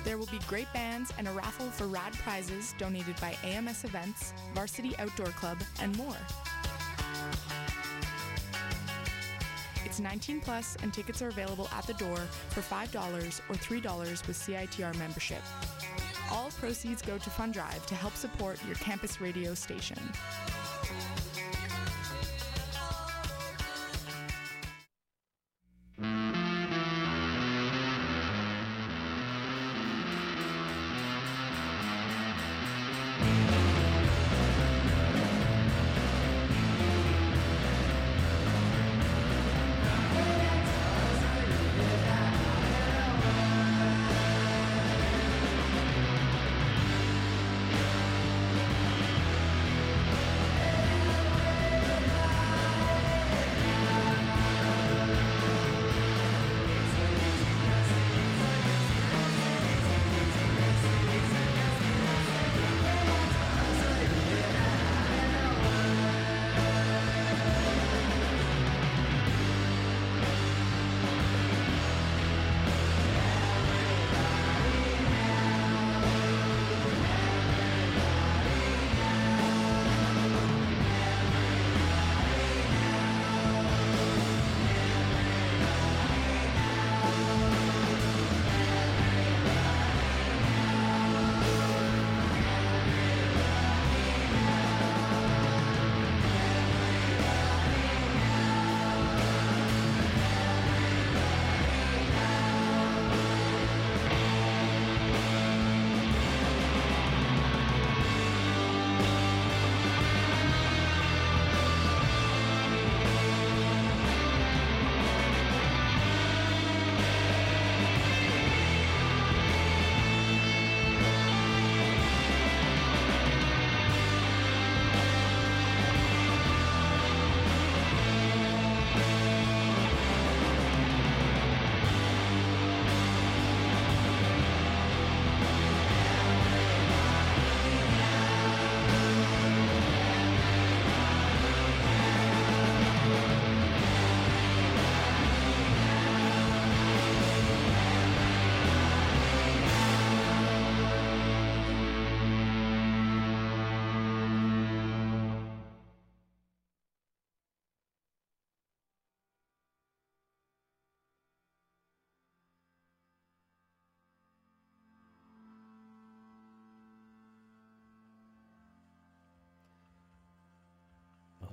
There will be great bands and a raffle for rad prizes donated by AMS Events, Varsity Outdoor Club, and more. It's 19 plus and tickets are available at the door for $5 or $3 with CITR membership. All proceeds go to Fund Drive to help support your campus radio station.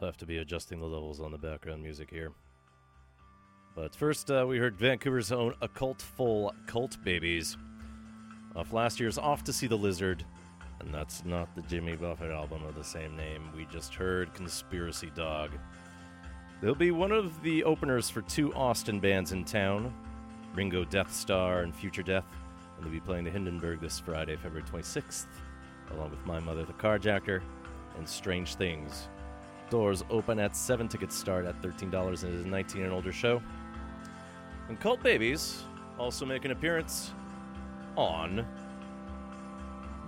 Have to be adjusting the levels on the background music here. But first, uh, we heard Vancouver's own Occult Full Cult Babies off last year's Off to See the Lizard. And that's not the Jimmy Buffett album of the same name. We just heard Conspiracy Dog. They'll be one of the openers for two Austin bands in town Ringo Deathstarr and Future Death. And they'll be playing the Hindenburg this Friday, February 26th, along with My Mother the Carjacker and Strange Things. Doors open at 7. Tickets start at $13 and it is a 19 and older show. And Cult Babies also make an appearance on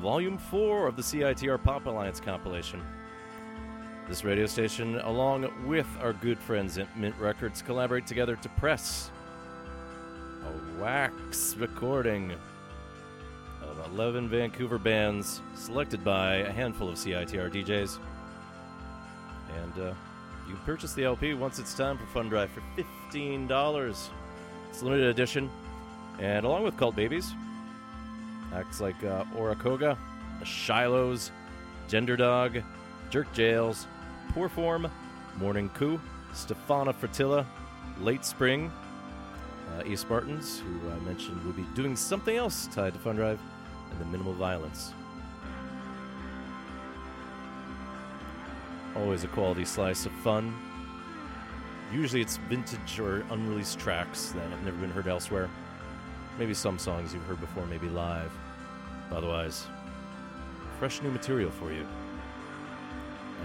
Volume 4 of the CITR Pop Alliance compilation. This radio station, along with our good friends at Mint Records, collaborate together to press a wax recording of 11 Vancouver bands selected by a handful of CITR DJs. And uh, you can purchase the LP once it's time for Fundrive for $15. It's limited edition. And along with Cult Babies, acts like uh, Shilohs, Gender Dog, Jerk Jails, Poor Form, Morning Coup, Stefana Fratila, Late Spring, uh, E Spartans, who I mentioned will be doing something else tied to Fundrive, and the Minimal Violence. Always a quality slice of fun. Usually it's vintage or unreleased tracks that have never been heard elsewhere. Maybe some songs you've heard before, maybe live. But otherwise, fresh new material for you.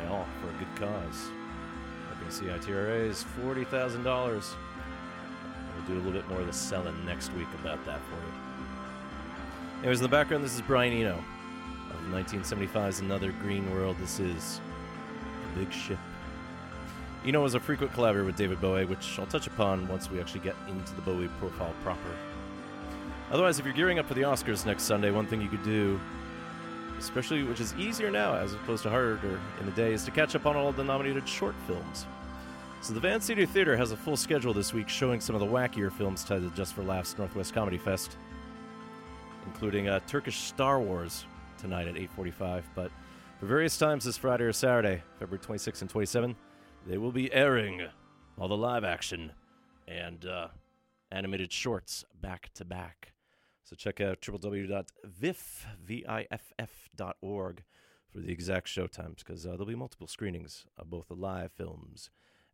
And all for a good cause. I can see ITRA is $40,000. We'll do a little bit more of the selling next week about that for you. Anyways, in the background, this is Brian Eno of 1975's Another Green World. This is Big Ship. Eno was a frequent collaborator with David Bowie, which I'll touch upon once we actually get into the Bowie profile proper. Otherwise, if you're gearing up for the Oscars next Sunday, one thing you could do, especially which is easier now as opposed to harder in the day, is to catch up on all the nominated short films. So the Vancity Theater has a full schedule this week showing some of the wackier films tied to Just for Laughs Northwest Comedy Fest, including uh, Turkish Star Wars tonight at 8:45. But various times this Friday or Saturday, February 26 and 27, they will be airing all the live action and uh, animated shorts back to back. So check out www.viff.org for the exact show times because uh, there'll be multiple screenings of both the live films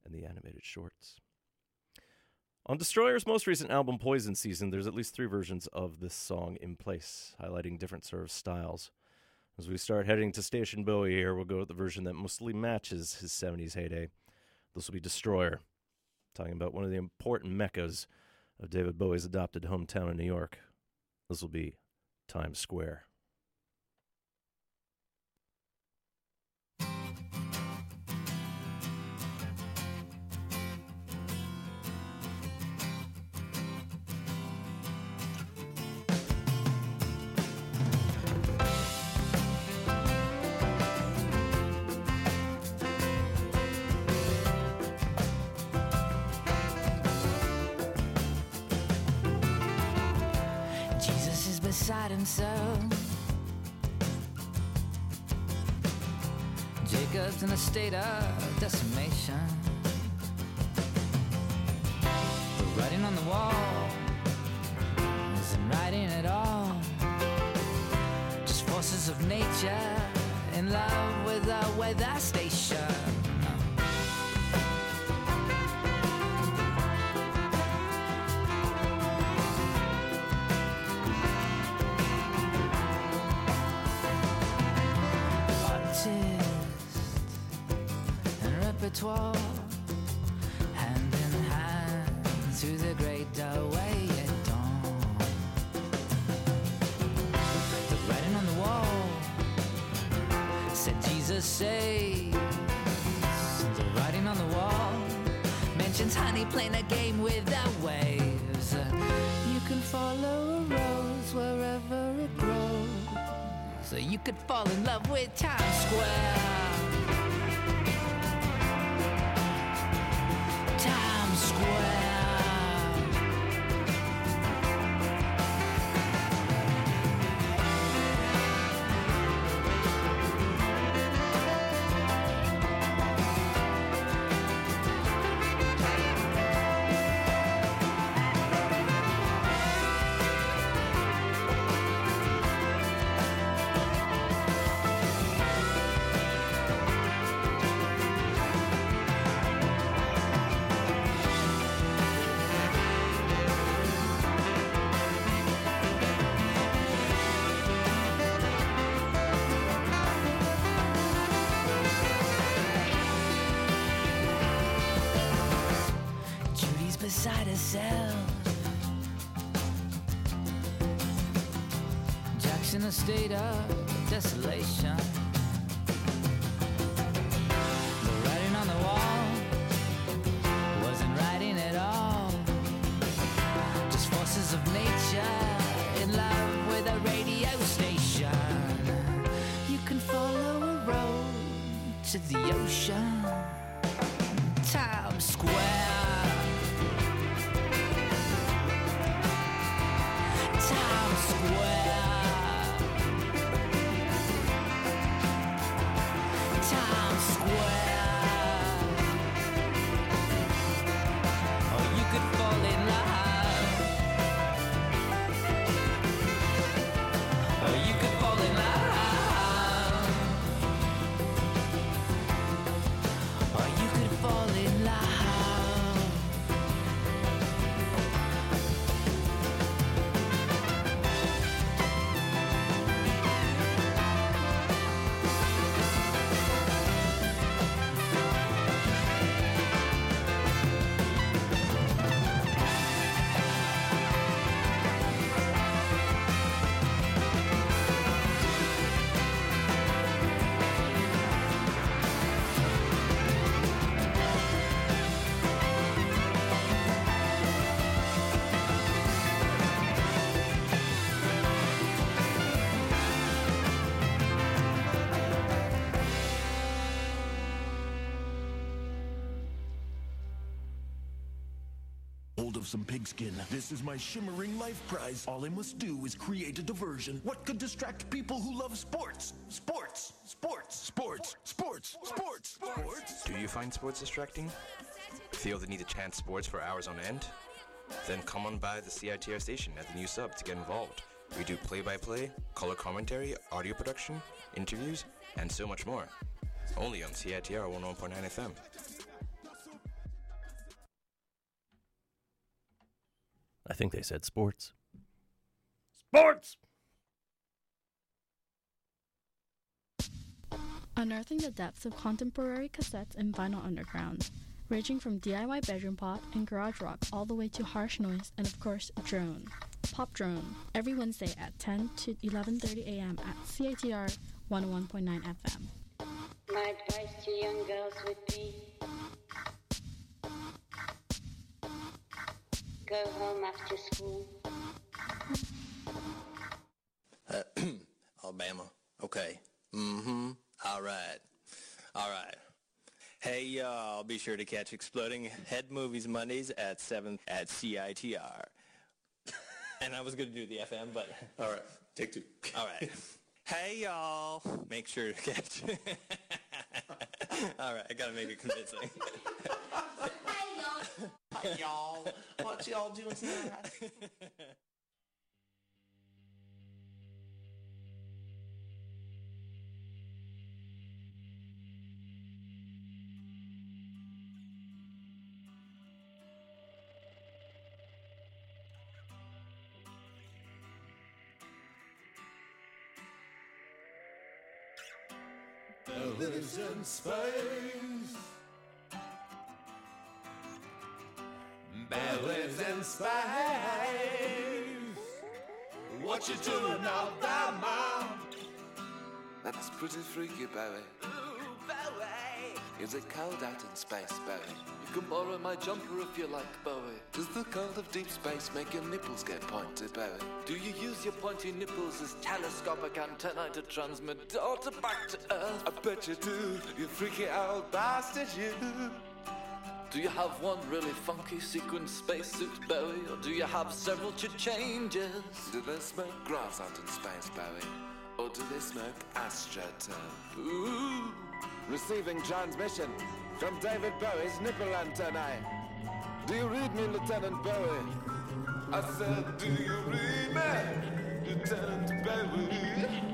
and the animated shorts. On Destroyer's most recent album, Poison Season, there's at least three versions of this song in place, highlighting different sort of styles. As we start heading to Station Bowie here, we'll go with the version that mostly matches his 70s heyday. This will be Destroyer, talking about one of the important meccas of David Bowie's adopted hometown in New York. This will be Times Square. Jacob's in a state of decimation. The writing on the wall isn't writing at all. Just forces of nature in love with the weather station. Repertoire hand in hand through the great doorway at dawn. The writing on the wall said Jesus saves. The writing on the wall mentions honey playing a game with the waves. You can follow a rose wherever it grows. So you could fall in love with Times Square. Herself. Jack's in a state of desolation. Some pigskin. This is my shimmering life prize. All I must do is create a diversion. What could distract people who love sports? Sports! Sports! Sports! Sports! Sports! Sports! Do you find sports distracting? Feel the need to chant sports for hours on end? Then come on by the CITR station at the new sub to get involved. We do play-by-play, color commentary, audio production, interviews, and so much more. Only on CITR 101.9 FM. I think they said sports. Sports! Unearthing the depths of contemporary cassettes and vinyl underground, ranging from DIY bedroom pop and garage rock all the way to harsh noise and of course drone. Pop Drone every Wednesday at 10 to 11:30 a.m. at CITR 101.9 FM. My advice to young girls would be go home after school. Uh, (clears throat) Alabama. Okay. Mm-hmm. All right. All right. Hey, y'all, be sure to catch Exploding Head Movies Mondays at 7 at CITR. (laughs) and I was going to do the FM, but... All right. Take two. (laughs) All right. hey, y'all. Make sure to catch... (laughs) All right. I got to make it convincing. Hi, y'all. What y'all doing tonight? (laughs) There lives in space. Lives in space. What you doing out there, mom? That's pretty freaky, Barry. Is it cold out in space, Barry? You can borrow my jumper if you like, Bowie. Does the cold of deep space make your nipples get pointy, Barry? Do you use your pointy nipples as telescopic antennae to transmit data back to Earth? I bet you do, you freaky old bastard, you. Do you have one really funky sequin spacesuit, Barry? Or do you have several changes? Do they smoke grass out in space, Barry? Or do they smoke astroturf? Ooh. Receiving transmission from David Bowie's nipple antennae. Do you read me, Lieutenant Bowie? I said, do you read me, Lieutenant Bowie?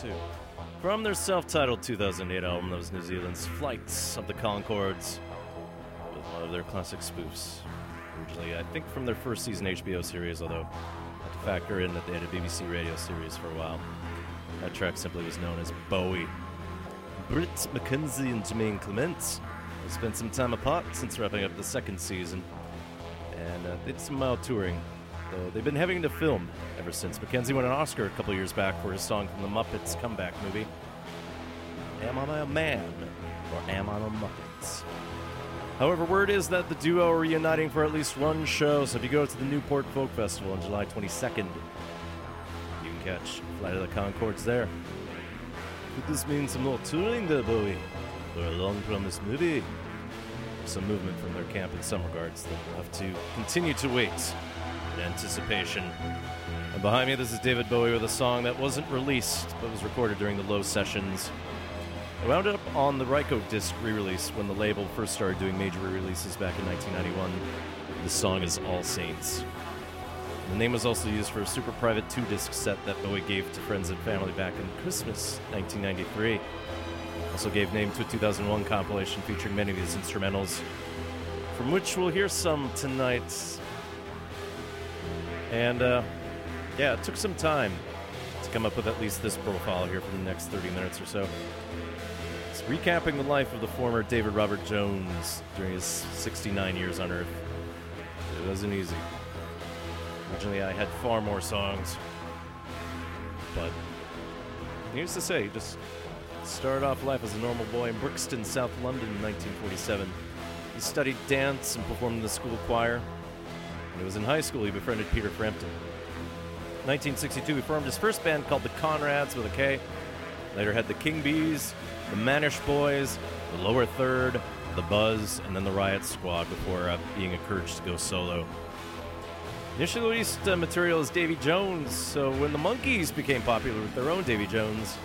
2. From their self titled 2008 album that was New Zealand's Flights of the Conchords, with one of their classic spoofs. Originally, I think from their first season HBO series, although I have to factor in that they had a BBC radio series for a while. That track simply was known as Bowie. Bret McKenzie and Jemaine Clements have spent some time apart since wrapping up the second season, and uh, they did some mild touring though they've been having to film ever since. McKenzie won an Oscar a couple years back for his song from the Muppets comeback movie. Am I a man or am I a Muppets? However, word is that the duo are reuniting for at least one show, so if you go to the Newport Folk Festival on July 22nd, you can catch Flight of the Conchords there. Could this mean some more touring there, Bowie? Or a long promised movie? Some movement from their camp in some regards. They'll have to continue to wait anticipation. And behind me, this is David Bowie with a song that wasn't released but was recorded during the low sessions. It wound up on the Rykodisc re release when the label first started doing major re releases back in 1991. The song is All Saints. The name was also used for a super private two disc set that Bowie gave to friends and family back in Christmas 1993. Also gave name to a 2001 compilation featuring many of his instrumentals, from which we'll hear some tonight. And uh, yeah, it took some time to come up with at least this profile here for the next 30 minutes or so. It's recapping the life of the former David Robert Jones during his 69 years on Earth. It wasn't easy. Originally, I had far more songs, but needless to say, he just started off life as a normal boy in Brixton, South London in 1947. He studied dance and performed in the school choir. When he was in high school, he befriended Peter Frampton. 1962, he formed his first band called the Konrads with a K. Later had the King Bees, the Manish Boys, the Lower Third, the Buzz, and then the Riot Squad before uh, being encouraged to go solo. Initially released uh, material as Davy Jones, so when the Monkees became popular with their own Davy Jones,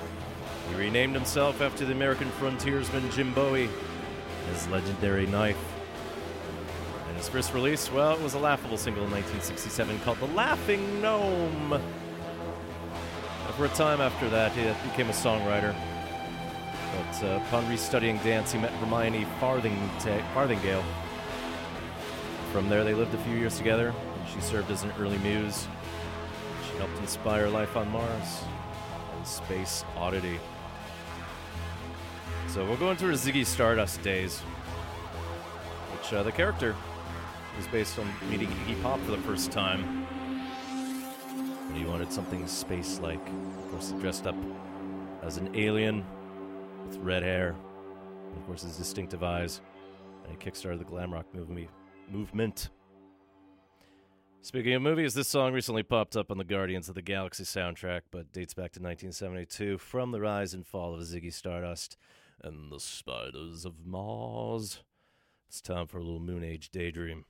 he renamed himself after the American frontiersman Jim Bowie, his legendary knife. His first release, well, it was a laughable single in 1967 called The Laughing Gnome. And for a time after that, he became a songwriter. But uh, upon restudying dance, he met Hermione Farthingale. From there, they lived a few years together. She served as an early muse. She helped inspire life on Mars and Space Oddity. So we'll go into her Ziggy Stardust days, which uh, the character was based on meeting Iggy Pop for the first time. And he wanted something space-like. Of course, he dressed up as an alien with red hair, and of course his distinctive eyes, and he kickstarted the glam rock movie movement. Speaking of movies, this song recently popped up on the Guardians of the Galaxy soundtrack, but dates back to 1972 from the rise and fall of Ziggy Stardust and the Spiders of Mars. It's time for a little Moon Age daydream.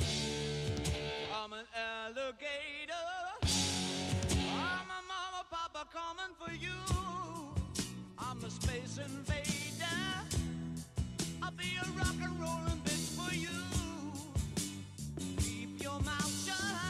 I'm an alligator. I'm a mama, papa coming for you. I'm a space invader. I'll be a rock and rollin' bitch for you. Keep your mouth shut.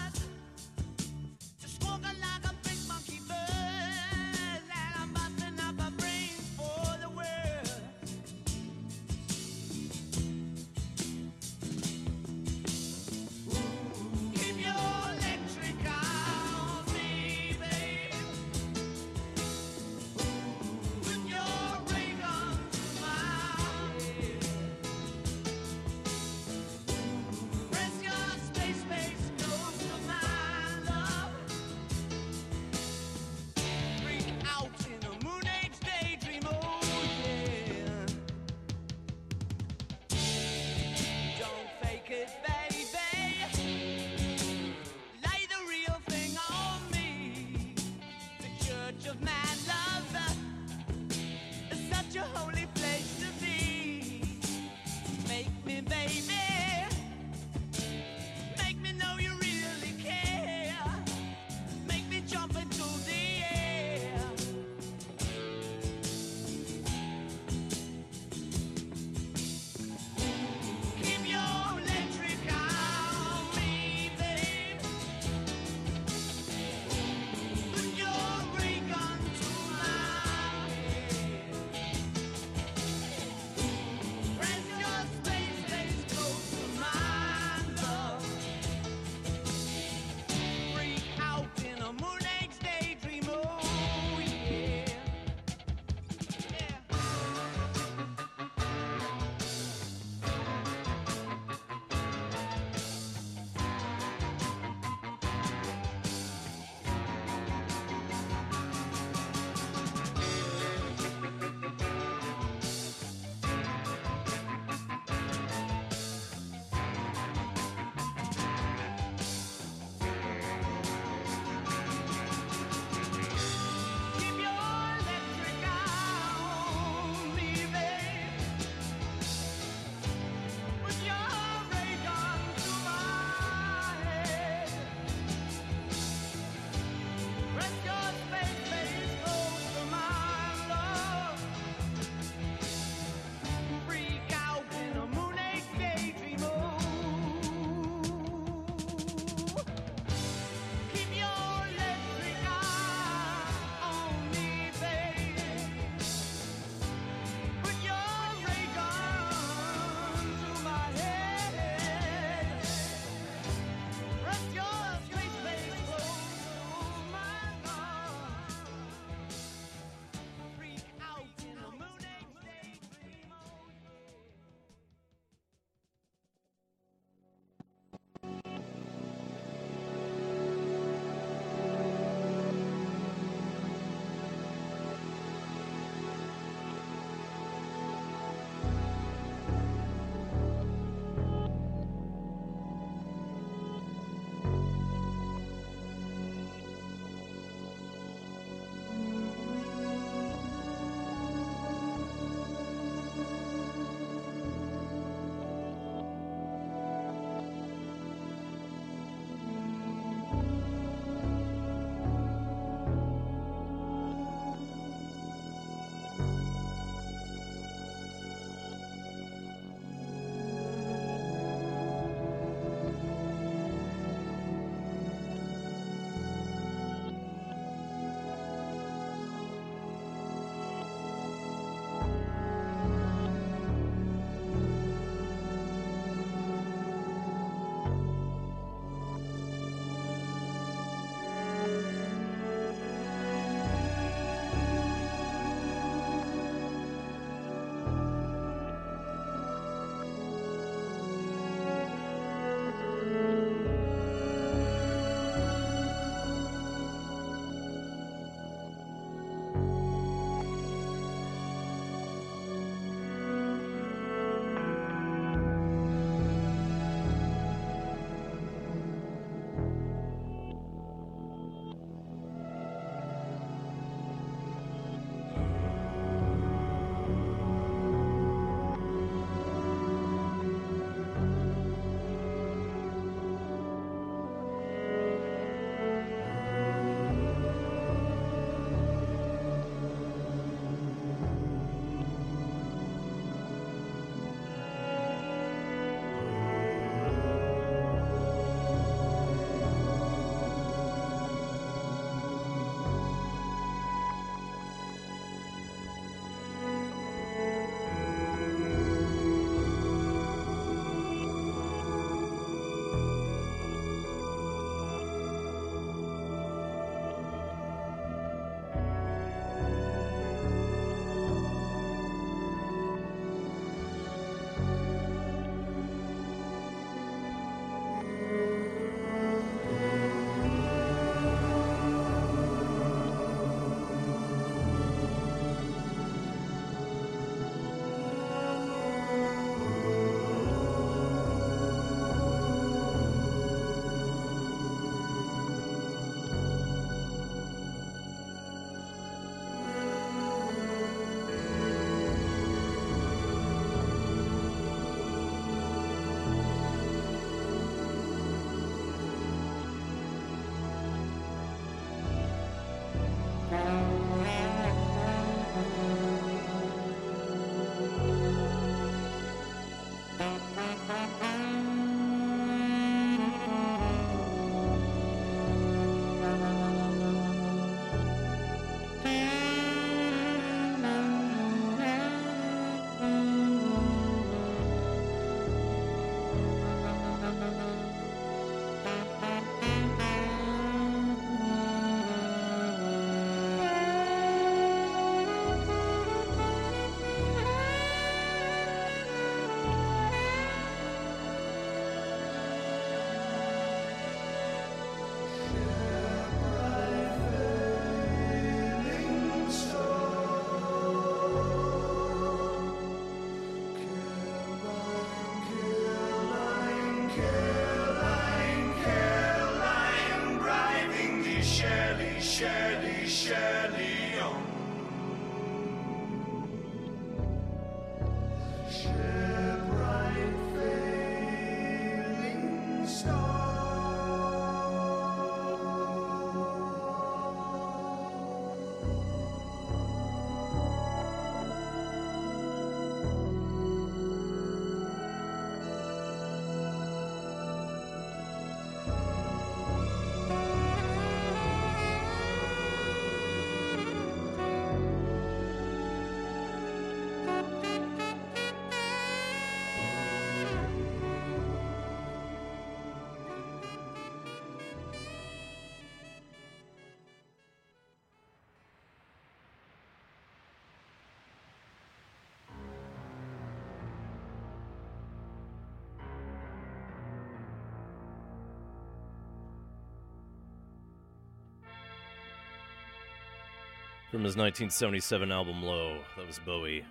From his 1977 album Low, that was Bowie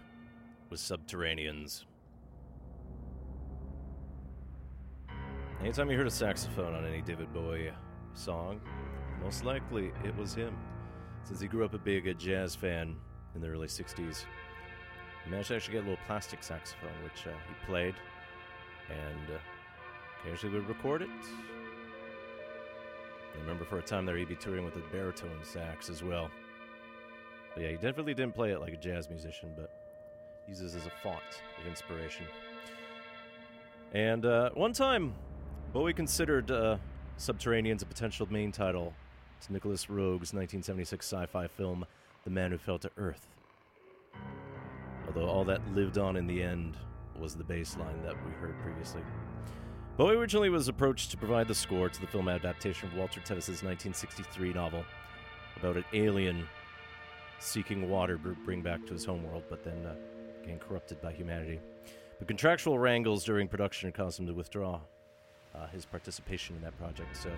with Subterraneans. Anytime you heard a saxophone on any David Bowie song, most likely it was him. Since he grew up a big jazz fan in the early 60s, he managed to actually get a little plastic saxophone, which uh, he played and uh, occasionally would record it. I remember for a time there he'd be touring with a baritone sax as well. But yeah, he definitely didn't play it like a jazz musician, but uses it as a font of inspiration. And uh, one time, Bowie considered uh, Subterraneans a potential main title to Nicolas Roeg's 1976 sci-fi film The Man Who Fell to Earth. Although all that lived on in the end was the bass line that we heard previously. Bowie originally was approached to provide the score to the film adaptation of Walter Tevis's 1963 novel about an alien seeking water bring back to his homeworld, but then uh, getting corrupted by humanity. But contractual wrangles during production caused him to withdraw uh, his participation in that project. So,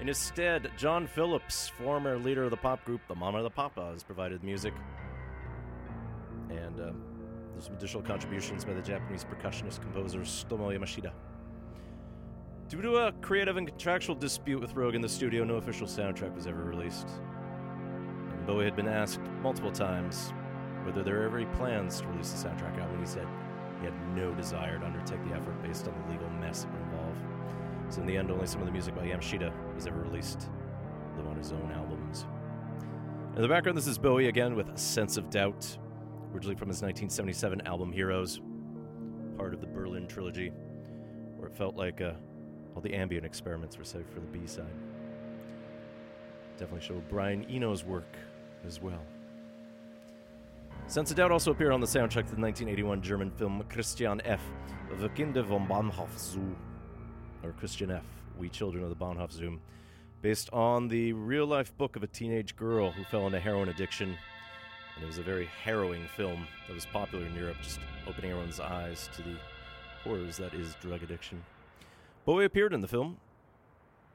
in his stead, John Phillips, former leader of the pop group The Mama the Papas, provided music. And uh, there's some additional contributions by the Japanese percussionist composer Tomo Yamashita. Due to a creative and contractual dispute with Roeg in the studio, no official soundtrack was ever released. Bowie had been asked multiple times whether there were ever any plans to release the soundtrack album. He said he had no desire to undertake the effort based on the legal mess that would involve. So in the end, only some of the music by Yamashita was ever released, though on his own albums. In the background, this is Bowie again with a sense of doubt, originally from his 1977 album Heroes, part of the Berlin trilogy, where it felt like uh, all the ambient experiments were saved for the B side. Definitely showed Brian Eno's work as well. Sense of Doubt also appeared on the soundtrack to the 1981 German film Christian F. The Kinder vom Bahnhof Zoo, or Christian F. We Children of the Bahnhof Zoo, based on the real life book of a teenage girl who fell into heroin addiction. And it was a very harrowing film that was popular in Europe, just opening everyone's eyes to the horrors that is drug addiction. Bowie appeared in the film.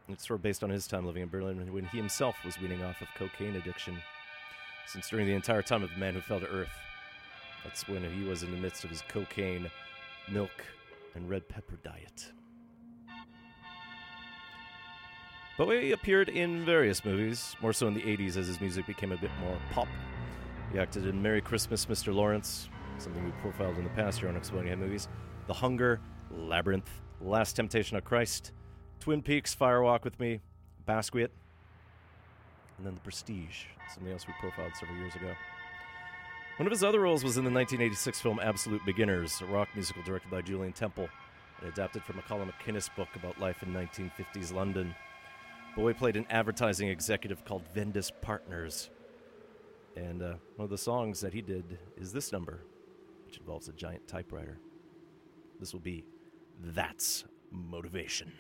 It's sort of based on his time living in Berlin when he himself was weaning off of cocaine addiction. Since during the entire time of The Man Who Fell to Earth, that's when he was in the midst of his cocaine, milk, and red pepper diet. Bowie appeared in various movies, more so in the 80s as his music became a bit more pop. He acted in Merry Christmas, Mr. Lawrence, something we profiled in the past year on Exploding Head Movies, The Hunger, Labyrinth, Last Temptation of Christ, Twin Peaks, Fire Walk with Me, Basquiat, and then The Prestige, something else we profiled several years ago. One of his other roles was in the 1986 film Absolute Beginners, a rock musical directed by Julian Temple and adapted from a Colin MacInnes book about life in 1950s London. Bowie played an advertising executive called Vendice Partners. And uh, one of the songs that he did is this number, which involves a giant typewriter. This will be That's Motivation.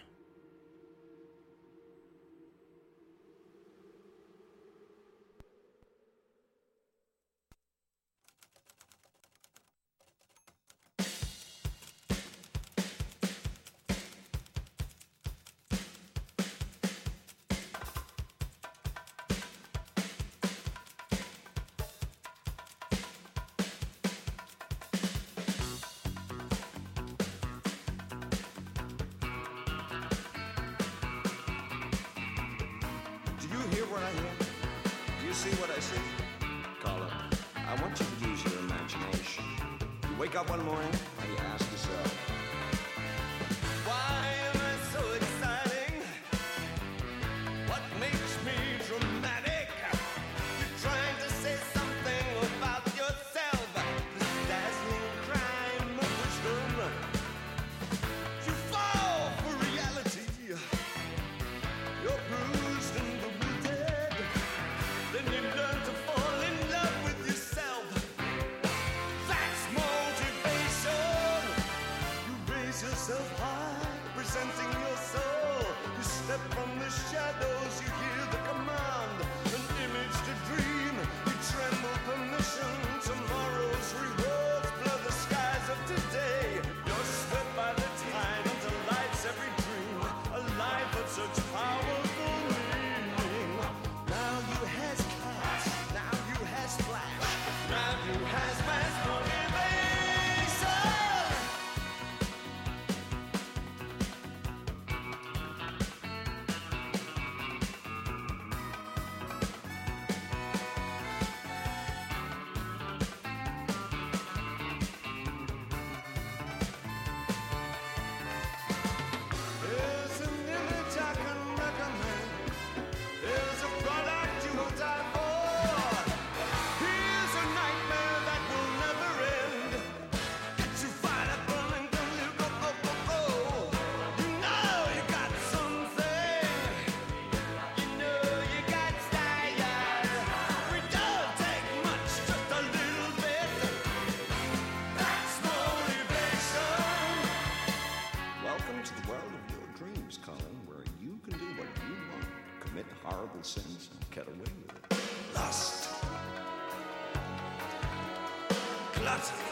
Commit horrible sins, and get away with it. Lust. Gluttony.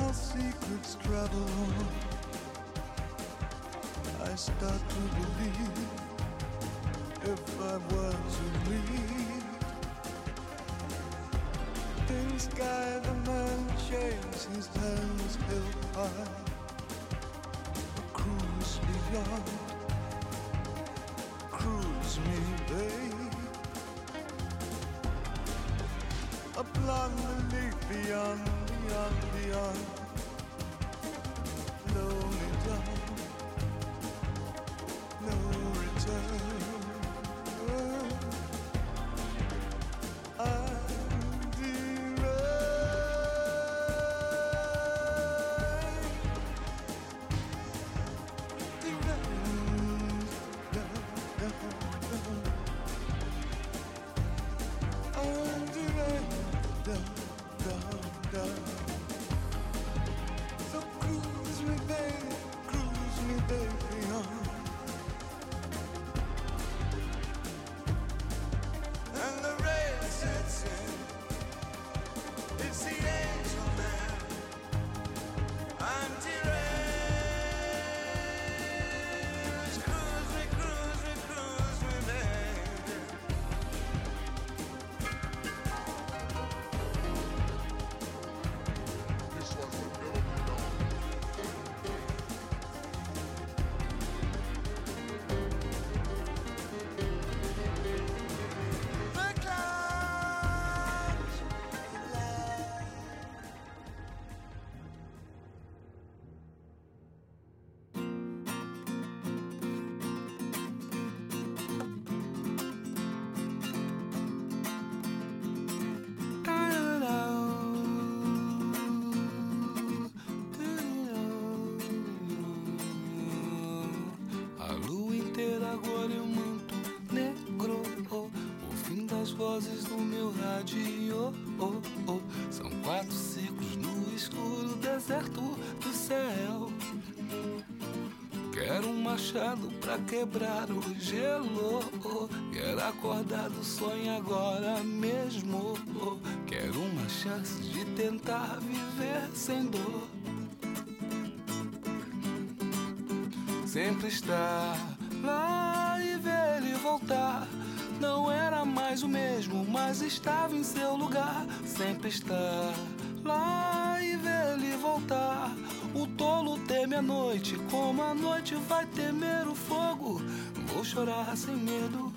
How secrets travel. I start to believe if I were to leave, in sky the man shaves his hands held high. A cruise beyond, cruise me, babe. A blonde beyond, beyond, beyond. Machado pra quebrar o gelo. Quero acordar do sonho agora mesmo. Quero uma chance de tentar viver sem dor. sempre estar lá e ver ele voltar. Não era mais o mesmo, mas estava em seu lugar. Sempre estar lá e ver ele voltar. O tolo teme a noite, como a noite vai temer o fogo. Vou chorar sem medo,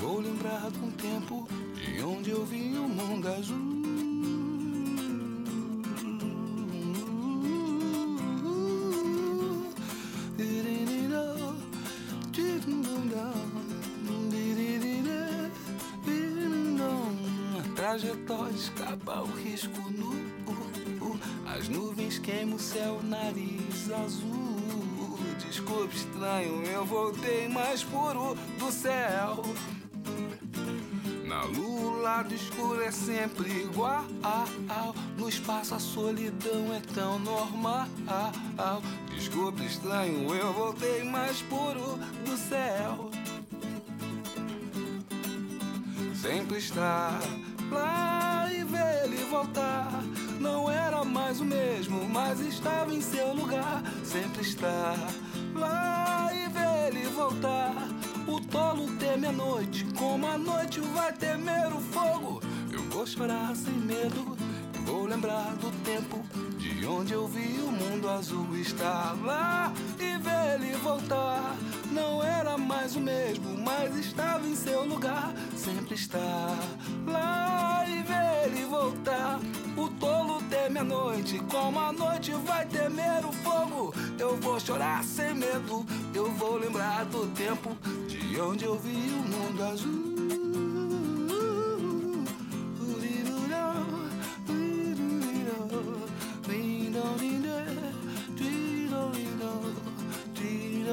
vou lembrar de um tempo de onde eu vi o mundo azul. Trajetória escapa o risco. As nuvens queimam o céu, nariz azul. Desculpe, estranho, eu voltei mais puro do céu. Na lua, o lado escuro é sempre igual. No espaço, a solidão é tão normal. Desculpe, estranho, eu voltei mais puro do céu. Sempre estar lá e ver ele voltar. Não era mais o mesmo, mas estava em seu lugar. Sempre estar lá e ver ele voltar. O tolo teme a noite, como a noite vai temer o fogo. Eu vou chorar sem medo, vou lembrar do tempo de onde eu vi o mundo azul estar lá e ver ele voltar. Não era mais o mesmo, mas estava em seu lugar. Sempre estar lá e ver ele voltar. O tolo teme a noite, como a noite vai temer o fogo. Eu vou chorar sem medo, eu vou lembrar do tempo de onde eu vi o mundo azul.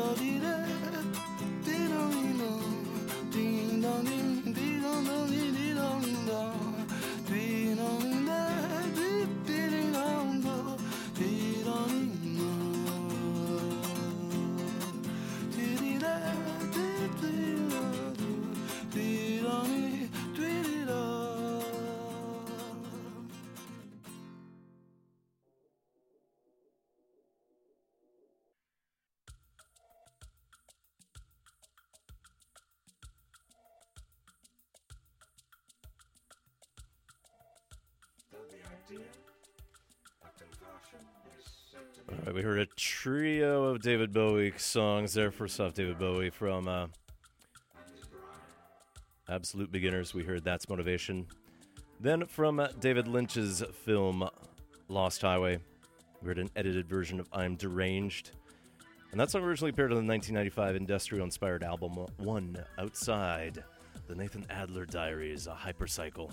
All we heard a trio of David Bowie songs there. First off, David Bowie from uh, Absolute Beginners. We heard That's Motivation. Then from uh, David Lynch's film Lost Highway, we heard an edited version of I'm Deranged. And that song originally appeared on the 1995 industrial inspired album One Outside, the Nathan Adler Diaries, a hypercycle.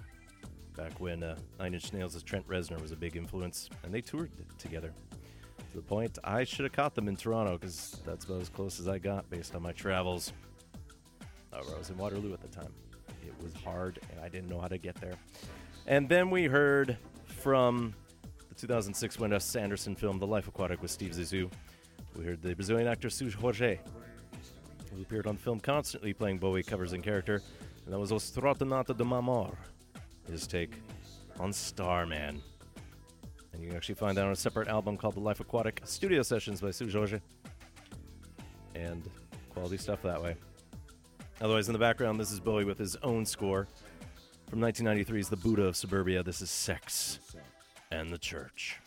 Back when uh, Nine Inch Nails' Trent Reznor was a big influence, and they toured together. The point, I should have caught them in Toronto because that's about as close as I got based on my travels. However, I was in Waterloo at the time. It was hard, and I didn't know how to get there. And then we heard from the 2006 Wes Anderson film The Life Aquatic with Steve Zissou. We heard the Brazilian actor Seu Jorge, who appeared on film constantly playing Bowie covers in character, and that was O Strotonata de Mamor, his take on Starman. And you can actually find that on a separate album called The Life Aquatic Studio Sessions by Seu Jorge. And quality stuff that way. Otherwise, in the background, this is Bowie with his own score. From 1993's The Buddha of Suburbia, this is Sex and the Church.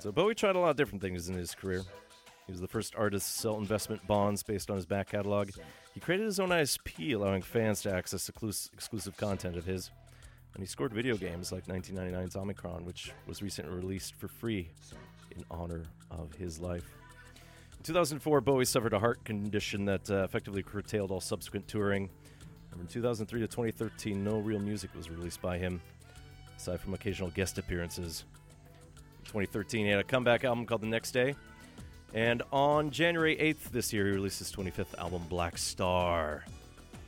So Bowie tried a lot of different things in his career. He was the first artist to sell investment bonds based on his back catalog. He created his own ISP, allowing fans to access exclusive content of his. And he scored video games like 1999's Omikron, which was recently released for free in honor of his life. In 2004, Bowie suffered a heart condition that uh, effectively curtailed all subsequent touring. From 2003 to 2013, no real music was released by him, aside from occasional guest appearances. In 2013, he had a comeback album called The Next Day. And on January 8th this year, he released his 25th album, Black Star,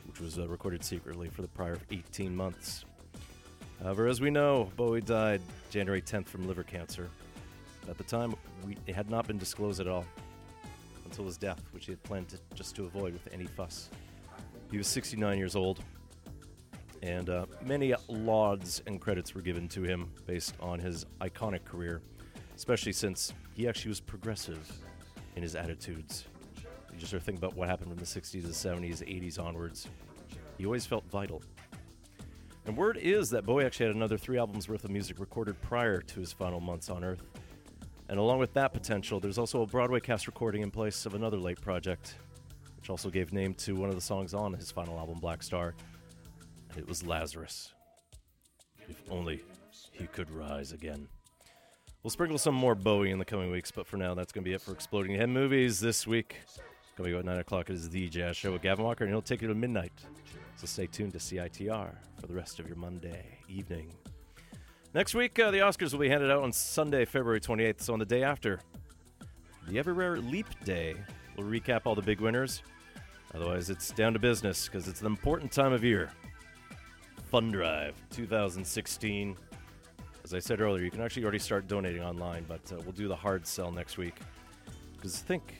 which was uh, recorded secretly for the prior 18 months. However, as we know, Bowie died January 10th from liver cancer. At the time, we, it had not been disclosed at all until his death, which he had planned to, just to avoid with any fuss. He was 69 years old, and uh, many lauds and credits were given to him based on his iconic career, especially since he actually was progressive in his attitudes. You just sort of think about what happened from the 60s, the 70s, 80s onwards. He always felt vital. And word is that Bowie actually had another three albums worth of music recorded prior to his final months on Earth. And along with that potential, there's also a Broadway cast recording in place of another late project, which also gave name to one of the songs on his final album, Black Star. It was Lazarus. If only he could rise again. We'll sprinkle some more Bowie in the coming weeks, but for now, that's going to be it for Exploding Head Movies this week. Coming up at 9 o'clock is The Jazz Show with Gavin Walker, and he'll take you to midnight. So stay tuned to CITR for the rest of your Monday evening. Next week, uh, the Oscars will be handed out on Sunday, February 28th, so on the day after. The ever rare Leap Day will recap all the big winners. Otherwise, it's down to business because it's an important time of year. Fundrive 2016. As I said earlier, you can actually already start donating online, but uh, we'll do the hard sell next week. Because think,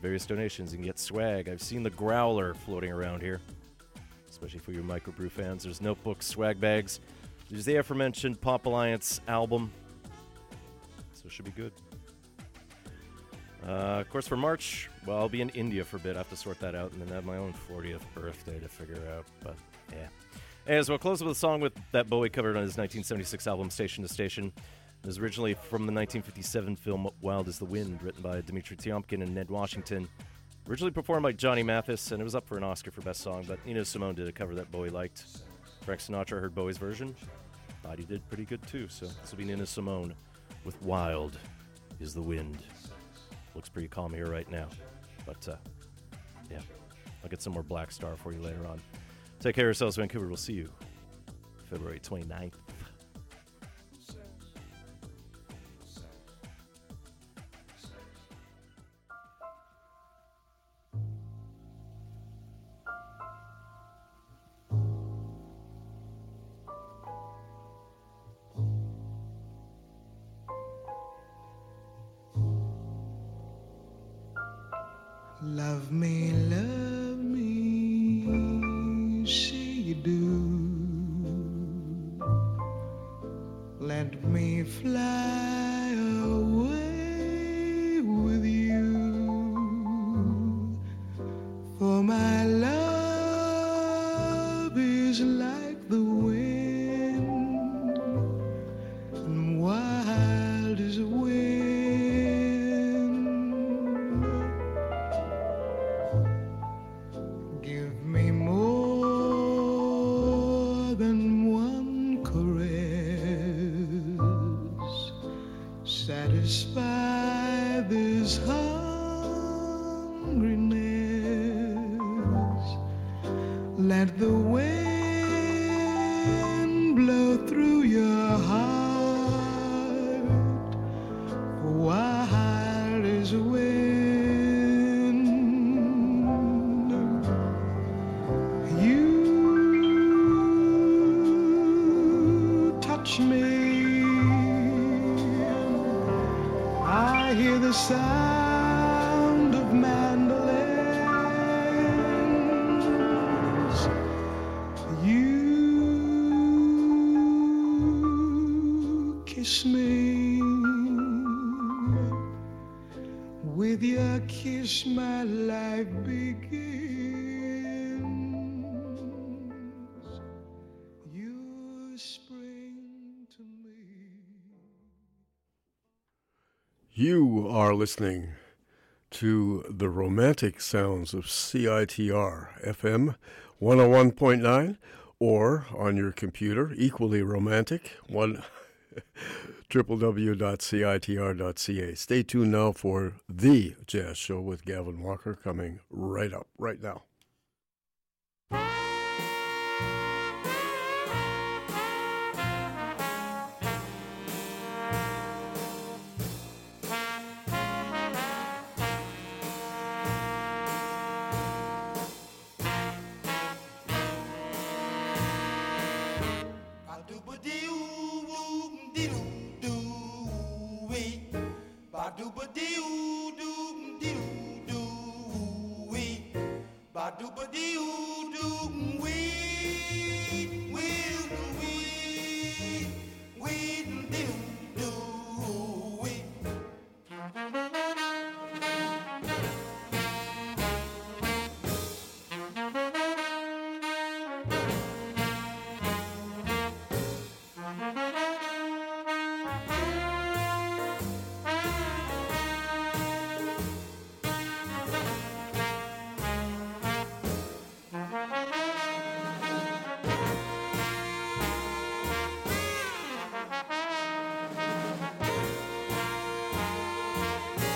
various donations, can get swag. I've seen the Growler floating around here. Especially for your microbrew fans. There's notebooks, swag bags. There's the aforementioned Pop Alliance album. So it should be good. Uh, of course, for March, well, I'll be in India for a bit. I have to sort that out and then have my own 40th birthday to figure out. But yeah. As we'll close with a song with that Bowie covered on his 1976 album Station to Station. It was originally from the 1957 film Wild is the Wind, written by Dmitri Tiomkin and Ned Washington. Originally performed by Johnny Mathis, and it was up for an Oscar for Best Song, but Nina Simone did a cover that Bowie liked. Frank Sinatra heard Bowie's version. Thought he did pretty good too, so this will be Nina Simone with Wild is the Wind. Looks pretty calm here right now, but uh, yeah, I'll get some more Blackstar for you later on. Take care of yourselves, Vancouver. We'll see you February 29th. Listening to the romantic sounds of CITR FM 101.9 or on your computer, equally romantic, one (laughs) www.citr.ca. Stay tuned now for the Jazz Show with Gavin Walker coming right up, right now.